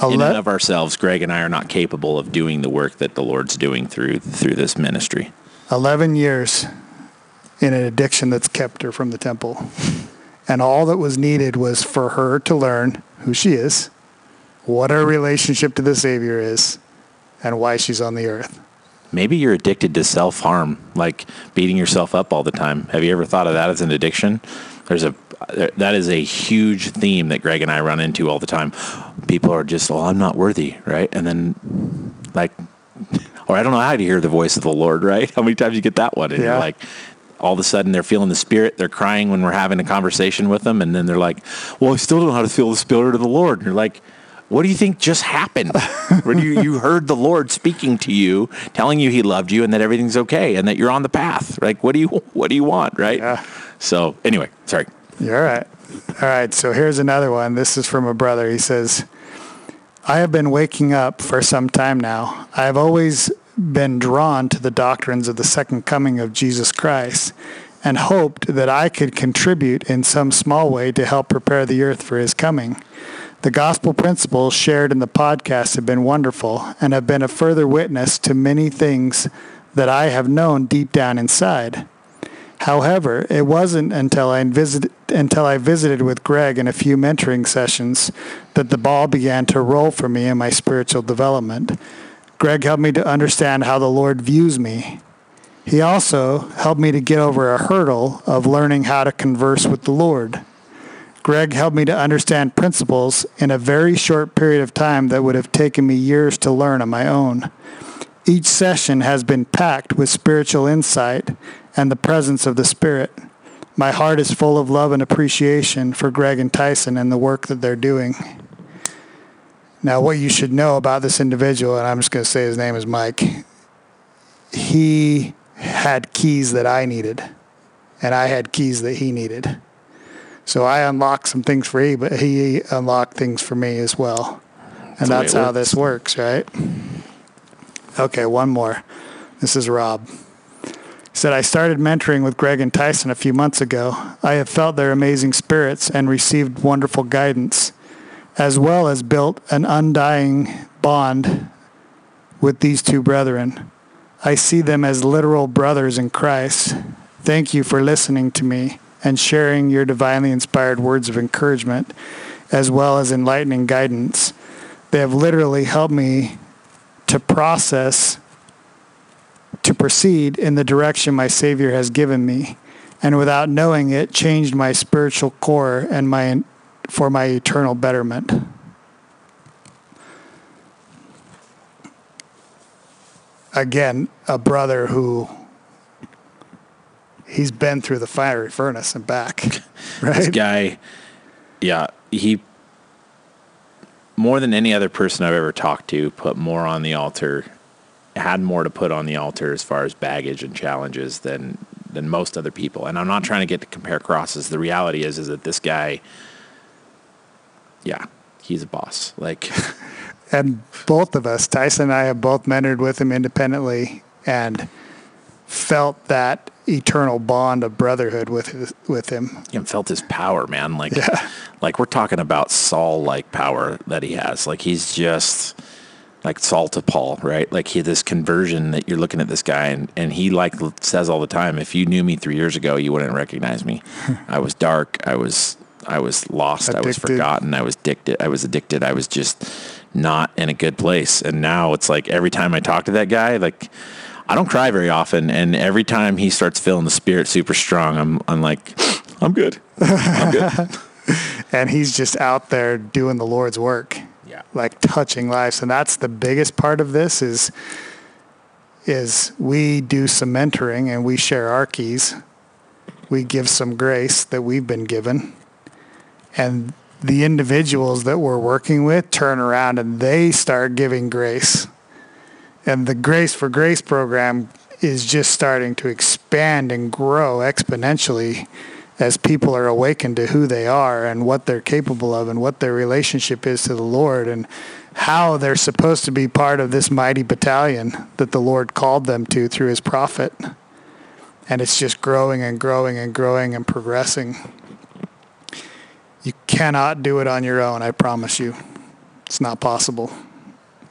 in and of ourselves, Greg and I are not capable of doing the work that the Lord's doing through through this ministry. Eleven years in an addiction that's kept her from the temple, and all that was needed was for her to learn who she is, what her relationship to the Savior is, and why she's on the earth. Maybe you're addicted to self harm, like beating yourself up all the time. Have you ever thought of that as an addiction? There's a that is a huge theme that Greg and I run into all the time. People are just, "Oh, I'm not worthy," right? And then, like, or I don't know how to hear the voice of the Lord, right? How many times you get that one? And yeah. you're like, all of a sudden they're feeling the spirit. They're crying when we're having a conversation with them, and then they're like, "Well, I still don't know how to feel the spirit of the Lord." And you're like, "What do you think just happened? when you you heard the Lord speaking to you, telling you He loved you and that everything's okay and that you're on the path? Like, what do you what do you want, right?" Yeah. So anyway, sorry. You're all right. All right. So here's another one. This is from a brother. He says, I have been waking up for some time now. I have always been drawn to the doctrines of the second coming of Jesus Christ and hoped that I could contribute in some small way to help prepare the earth for his coming. The gospel principles shared in the podcast have been wonderful and have been a further witness to many things that I have known deep down inside. However, it wasn't until I visited until I visited with Greg in a few mentoring sessions that the ball began to roll for me in my spiritual development. Greg helped me to understand how the Lord views me. He also helped me to get over a hurdle of learning how to converse with the Lord. Greg helped me to understand principles in a very short period of time that would have taken me years to learn on my own. Each session has been packed with spiritual insight and the presence of the Spirit. My heart is full of love and appreciation for Greg and Tyson and the work that they're doing. Now, what you should know about this individual, and I'm just going to say his name is Mike, he had keys that I needed, and I had keys that he needed. So I unlocked some things for he, but he unlocked things for me as well. And that's how works. this works, right? Okay, one more. This is Rob. Said, I started mentoring with Greg and Tyson a few months ago. I have felt their amazing spirits and received wonderful guidance, as well as built an undying bond with these two brethren. I see them as literal brothers in Christ. Thank you for listening to me and sharing your divinely inspired words of encouragement, as well as enlightening guidance. They have literally helped me to process, to proceed in the direction my Savior has given me, and without knowing it, changed my spiritual core and my for my eternal betterment. Again, a brother who he's been through the fiery furnace and back, This guy, yeah, he more than any other person I've ever talked to put more on the altar, had more to put on the altar as far as baggage and challenges than than most other people. And I'm not trying to get to compare crosses. The reality is is that this guy, yeah, he's a boss. Like and both of us, Tyson and I, have both mentored with him independently and felt that eternal bond of brotherhood with his, with him. and felt his power, man. Like, like we're talking about Saul like power that he has. Like he's just like Saul to Paul, right? Like he this conversion that you're looking at this guy and, and he like says all the time, if you knew me three years ago, you wouldn't recognize me. I was dark. I was I was lost. I was forgotten. I was addicted. I was addicted. I was just not in a good place. And now it's like every time I talk to that guy, like I don't cry very often, and every time he starts feeling the spirit super strong, I'm I'm like, I'm good. I'm good. And he's just out there doing the Lord's work. Like touching lives. And that's the biggest part of this is is we do some mentoring and we share our keys. We give some grace that we've been given. And the individuals that we're working with turn around and they start giving grace. And the Grace for Grace program is just starting to expand and grow exponentially as people are awakened to who they are and what they're capable of and what their relationship is to the Lord and how they're supposed to be part of this mighty battalion that the Lord called them to through his prophet. And it's just growing and growing and growing and progressing. You cannot do it on your own, I promise you. It's not possible.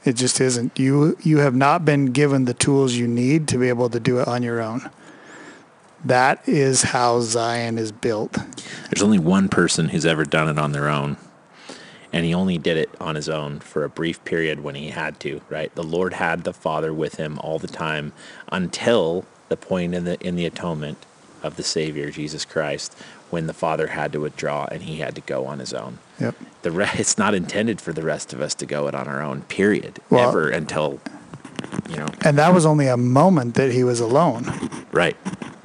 It just isn't. You you have not been given the tools you need to be able to do it on your own. That is how Zion is built. There's only one person who's ever done it on their own. And he only did it on his own for a brief period when he had to, right? The Lord had the Father with him all the time until the point in the in the atonement of the Savior, Jesus Christ, when the Father had to withdraw and he had to go on his own. Yep. The re- it's not intended for the rest of us to go it on our own, period. Well- ever until you know, And that was only a moment that he was alone. right.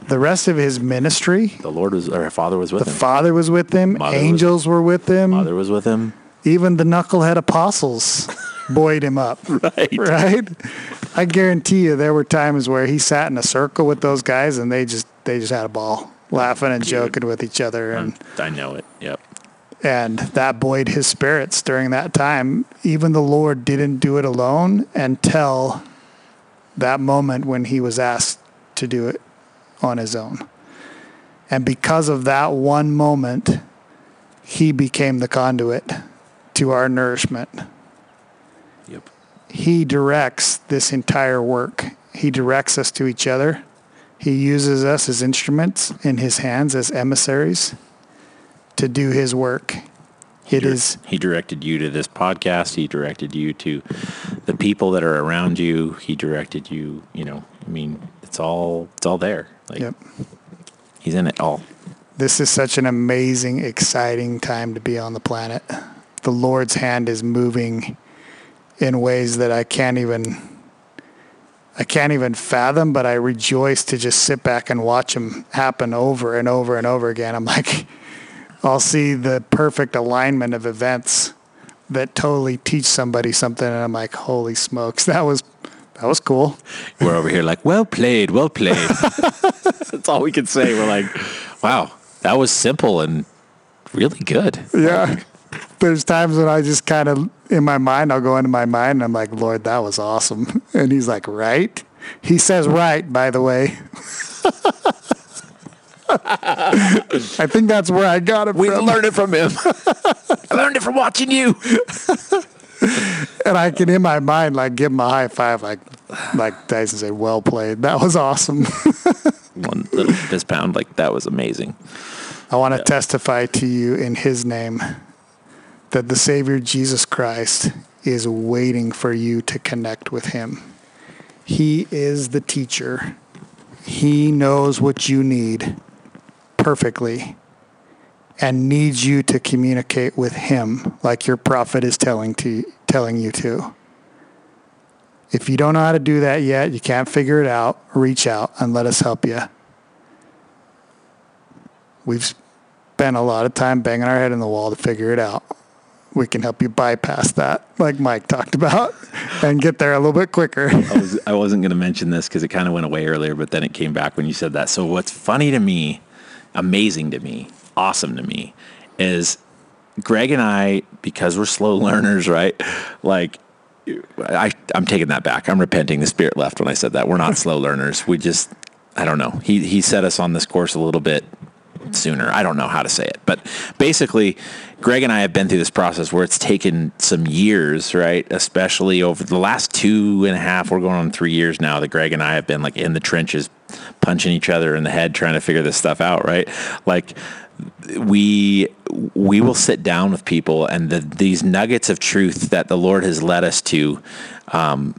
The rest of his ministry, The Lord was or Father was with the him. The Father was with him, Mother was- angels were with him, Mother was with him. even the knucklehead apostles buoyed him up. Right. right? I guarantee you there were times where he sat in a circle with those guys and they just they just had a ball, laughing and joking with each other and I know it. Yep. and that buoyed his spirits during that time. Even the Lord didn't do it alone until that moment when he was asked to do it on his own. And because of that one moment, he became the conduit to our nourishment. Yep. He directs this entire work. He directs us to each other. He uses us as instruments in his hands, as emissaries, to do his work. It dir- is He directed you to this podcast. He directed you to the people that are around you. He directed you. You know, I mean, it's all it's all there. Like Yep. he's in it all. This is such an amazing, exciting time to be on the planet. The Lord's hand is moving in ways that I can't even I can't even fathom, but I rejoice to just sit back and watch them happen over and over and over again. I'm like I'll see the perfect alignment of events that totally teach somebody something and I'm like, "Holy smokes, that was that was cool." We're over here like, well played, well played. That's all we can say. We're like, wow, that was simple and really good. Yeah. There's times when I just kind of, in my mind, I'll go into my mind and I'm like, Lord, that was awesome. And he's like, right? He says right, by the way. I think that's where I got it We from. learned it from him. I learned it from watching you. and I can, in my mind, like give him a high five, like, like Tyson say, well played. That was awesome. Little fist pound, like that was amazing. I want to testify to you in his name that the Savior Jesus Christ is waiting for you to connect with him. He is the teacher. He knows what you need perfectly and needs you to communicate with him like your prophet is telling to telling you to. If you don't know how to do that yet, you can't figure it out, reach out and let us help you. We've spent a lot of time banging our head in the wall to figure it out. We can help you bypass that, like Mike talked about, and get there a little bit quicker. I, was, I wasn't going to mention this because it kind of went away earlier, but then it came back when you said that. So what's funny to me, amazing to me, awesome to me, is Greg and I, because we're slow learners, right? Like, I, I'm taking that back. I'm repenting. The spirit left when I said that. We're not slow learners. We just, I don't know. He he set us on this course a little bit sooner. I don't know how to say it, but basically, Greg and I have been through this process where it's taken some years, right? Especially over the last two and a half, we're going on three years now that Greg and I have been like in the trenches, punching each other in the head, trying to figure this stuff out, right? Like we we will sit down with people and the, these nuggets of truth that the Lord has led us to um,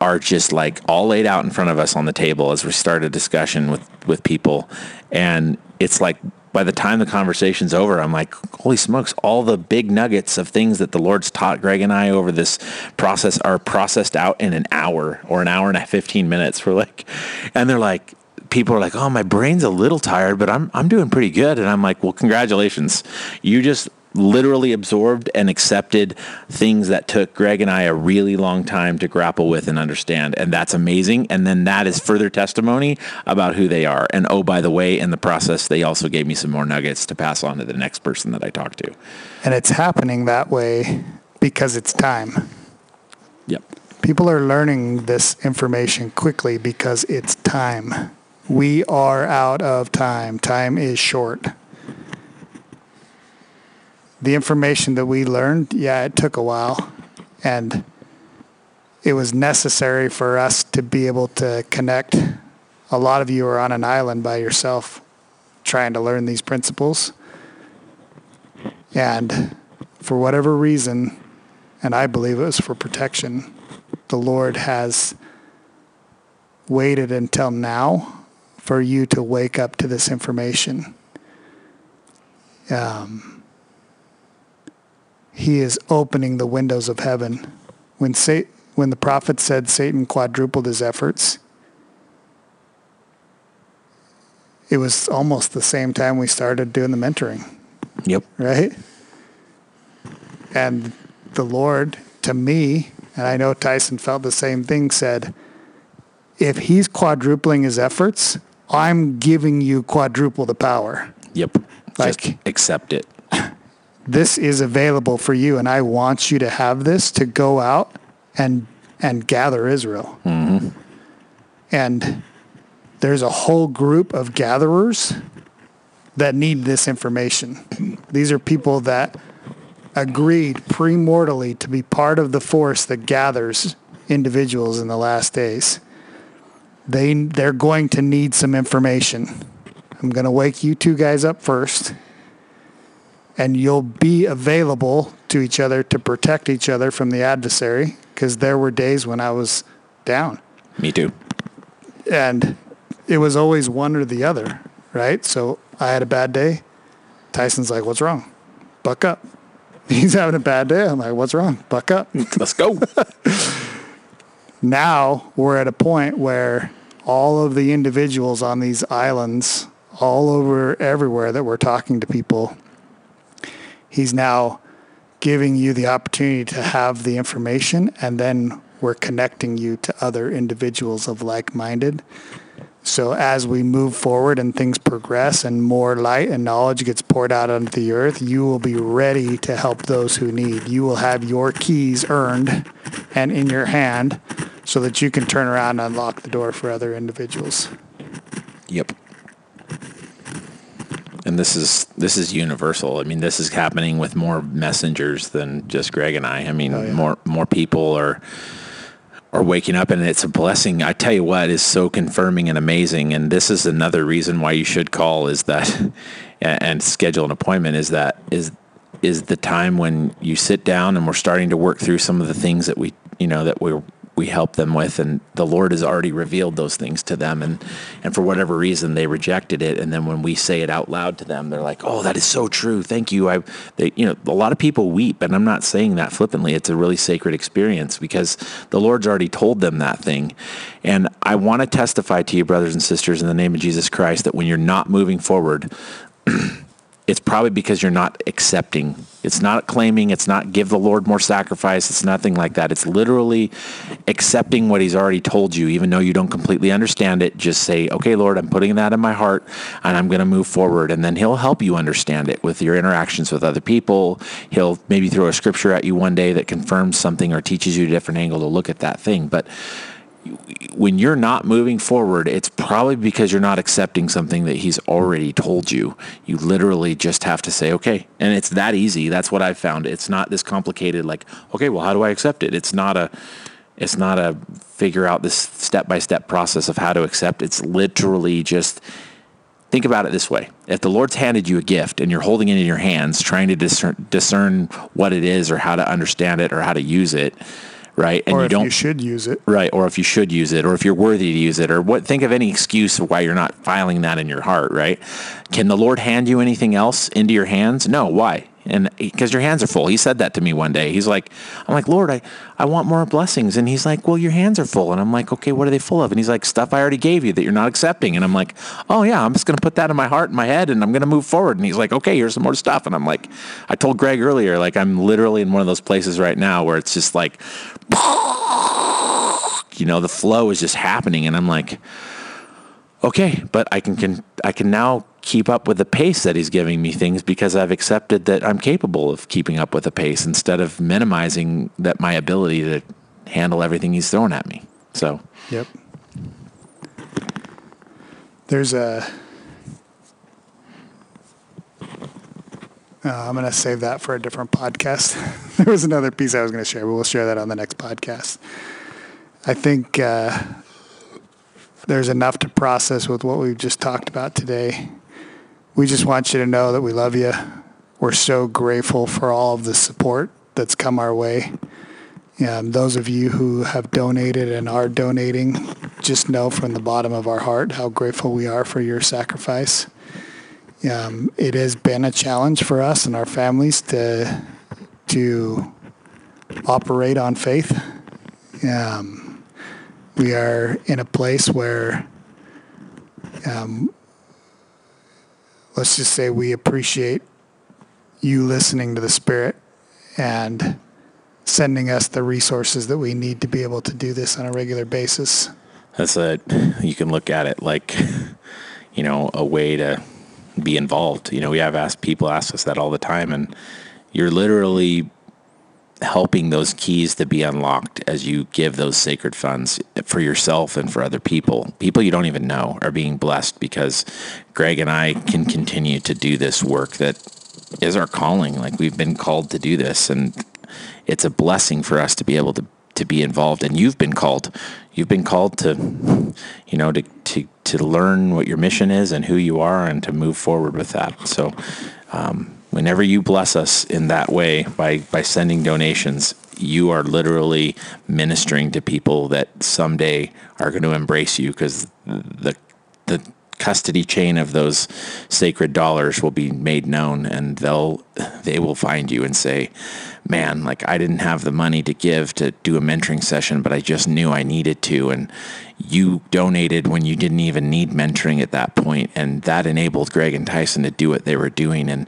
are just like all laid out in front of us on the table as we start a discussion with with people and it's like by the time the conversation's over i'm like holy smokes all the big nuggets of things that the lord's taught greg and i over this process are processed out in an hour or an hour and a 15 minutes. We're like and they're like people are like oh my brain's a little tired but i'm i'm doing pretty good. And i'm like well congratulations. You just literally absorbed and accepted things that took Greg and I a really long time to grapple with and understand. And that's amazing. And then that is further testimony about who they are. And oh, by the way, in the process, they also gave me some more nuggets to pass on to the next person that I talk to. And it's happening that way because it's time. Yep. People are learning this information quickly because it's time. We are out of time. Time is short. The information that we learned, yeah, it took a while. And it was necessary for us to be able to connect. A lot of you are on an island by yourself trying to learn these principles. And for whatever reason, and I believe it was for protection, the Lord has waited until now for you to wake up to this information. Um, he is opening the windows of heaven. When, Sa- when the prophet said Satan quadrupled his efforts, it was almost the same time we started doing the mentoring Yep. right? And the Lord, to me, and I know Tyson felt the same thing, said, if he's quadrupling his efforts, I'm giving you quadruple the power. Yep. Like- Just accept it. This is available for you, and I want you to have this to go out and and gather Israel. Mm-hmm. And there's a whole group of gatherers that need this information. These are people that agreed premortally to be part of the force that gathers individuals in the last days. They they're going to need some information. I'm going to wake you two guys up first. And you'll be available to each other to protect each other from the adversary because there were days when I was down Me too. and it was always one or the other, right? So I had a bad day. Tyson's like, "What's wrong? Buck up." He's having a bad day. I'm like, "What's wrong? Buck up." Let's go. now we're at a point where all of the individuals on these islands, all over everywhere that we're talking to people, he's now giving you the opportunity to have the information and then we're connecting you to other individuals of like-minded so as we move forward and things progress and more light and knowledge gets poured out onto the earth, you will be ready to help those who need. You will have your keys earned and in your hand so that you can turn around and unlock the door for other individuals. Yep. And this is this is universal. I mean, this is happening with more messengers than just Greg and I. I mean, Oh, yeah. more more people are are waking up and it's a blessing. I tell you what is so confirming and amazing and this is another reason why you should call is that and schedule an appointment is that is is the time when you sit down and we're starting to work through some of the things that we you know that we we help them with and the Lord has already revealed those things to them and and for whatever reason they rejected it and then when we say it out loud to them they're like oh that is so true. Thank you. I they you know a lot of people weep and I'm not saying that flippantly. It's a really sacred experience because the Lord's already told them that thing. And I want to testify to you brothers and sisters in the name of Jesus Christ that when you're not moving forward it's probably because you're not accepting. It's not claiming, it's not give the Lord more sacrifice, it's nothing like that. It's literally accepting what he's already told you even though you don't completely understand it. Just say, "Okay, Lord, I'm putting that in my heart and I'm going to move forward." And then he'll help you understand it with your interactions with other people. He'll maybe throw a scripture at you one day that confirms something or teaches you a different angle to look at that thing. But when you're not moving forward, it's probably because you're not accepting something that he's already told you. You literally just have to say, okay. And it's that easy. That's what I've found. It's not this complicated, like, okay, well, how do I accept it? It's not a, it's not a figure out this step by step process of how to accept. It's literally just think about it this way. If the Lord's handed you a gift and you're holding it in your hands, trying to discern, discern what it is or how to understand it or how to use it, right? And or you if don't you should use it. Right, or if you should use it, or if you're worthy to use it, or what? Think of any excuse why you're not filing that in your heart. Right? Can the Lord hand you anything else into your hands? No. Why? And because your hands are full. He said that to me one day. He's like, I'm like, Lord, I, I want more blessings. And he's like, Well, your hands are full. And I'm like, Okay, what are they full of? And he's like, Stuff I already gave you that you're not accepting. And I'm like, Oh yeah, I'm just gonna put that in my heart and my head, and I'm gonna move forward. And he's like, Okay, here's some more stuff. And I'm like, I told Greg earlier, like I'm literally in one of those places right now where it's just like you know the flow is just happening and i'm like okay but i can, can i can now keep up with the pace that he's giving me things because i've accepted that i'm capable of keeping up with the pace instead of minimizing that my ability to handle everything he's throwing at me so Yep. There's a. Uh, I'm going to save that for a different podcast. there was another piece I was going to share, but we'll share that on the next podcast. I think uh, there's enough to process with what we've just talked about today. We just want you to know that we love you. We're so grateful for all of the support that's come our way. Um, those of you who have donated and are donating, just know from the bottom of our heart how grateful we are for your sacrifice. Um, it has been a challenge for us and our families to to operate on faith. Um, we are in a place where, um, let's just say, we appreciate you listening to the Spirit and sending us the resources that we need to be able to do this on a regular basis. that's a you can look at it like you know a way to be involved you know we have asked people ask us that all the time and you're literally helping those keys to be unlocked as you give those sacred funds for yourself and for other people. People you don't even know are being blessed because Greg and I can continue to do this work that is our calling. Like we've been called to do this and it's a blessing for us to be able to to be involved and you've been called you've been called to you know to to to learn what your mission is and who you are and to move forward with that. So um whenever you bless us in that way by by sending donations, you are literally ministering to people that someday are going to embrace you because the the custody chain of those sacred dollars will be made known and they'll they will find you and say man like i didn't have the money to give to do a mentoring session but i just knew i needed to and you donated when you didn't even need mentoring at that point and that enabled greg and tyson to do what they were doing and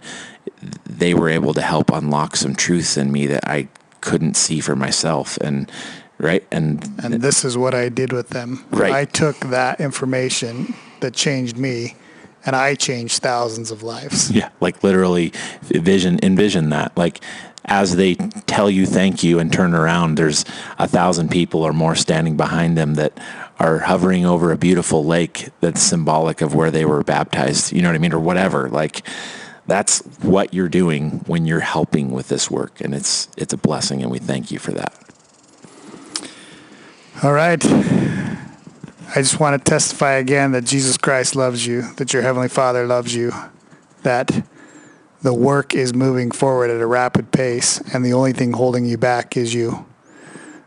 they were able to help unlock some truths in me that i couldn't see for myself and right and And this is what I did with them. Right. I took that information that changed me and I changed thousands of lives. Yeah, like literally vision envision that. Like as they tell you thank you and turn around, there's a thousand people or more standing behind them that are hovering over a beautiful lake that's symbolic of where they were baptized. You know what I mean? Or whatever. Like that's what you're doing when you're helping with this work. And it's it's a blessing and we thank you for that. All right. I just want to testify again that Jesus Christ loves you, that your Heavenly Father loves you, that the work is moving forward at a rapid pace, and the only thing holding you back is you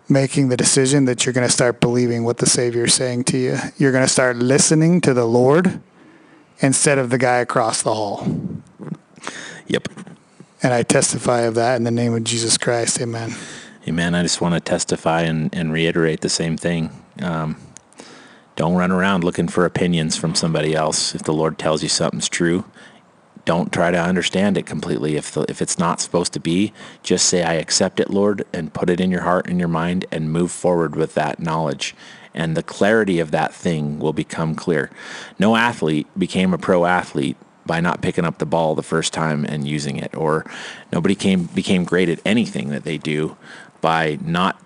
making the decision that you're going to start believing what the Savior is saying to you. You're going to start listening to the Lord instead of the guy across the hall. Yep. And I testify of that in the name of Jesus Christ. Amen. Amen. I just want to testify and, and reiterate the same thing. Um, don't run around looking for opinions from somebody else. If the Lord tells you something's true, don't try to understand it completely. If the, if it's not supposed to be, just say, "I accept it, Lord," and put it in your heart and your mind, and move forward with that knowledge. And the clarity of that thing will become clear. No athlete became a pro athlete by not picking up the ball the first time and using it, or nobody came became great at anything that they do by not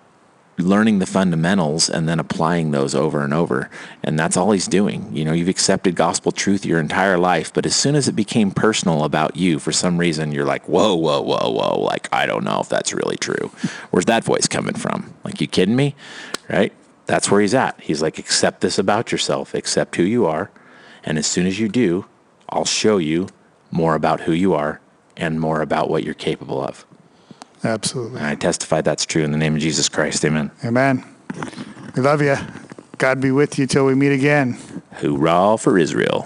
learning the fundamentals and then applying those over and over. And that's all he's doing. You know, you've accepted gospel truth your entire life, but as soon as it became personal about you, for some reason, you're like, whoa, whoa, whoa, whoa. Like, I don't know if that's really true. Where's that voice coming from? Like, you kidding me? Right? That's where he's at. He's like, accept this about yourself, accept who you are. And as soon as you do, I'll show you more about who you are and more about what you're capable of. Absolutely. And I testify that's true in the name of Jesus Christ. Amen. Amen. We love you. God be with you till we meet again. Hoorah for Israel.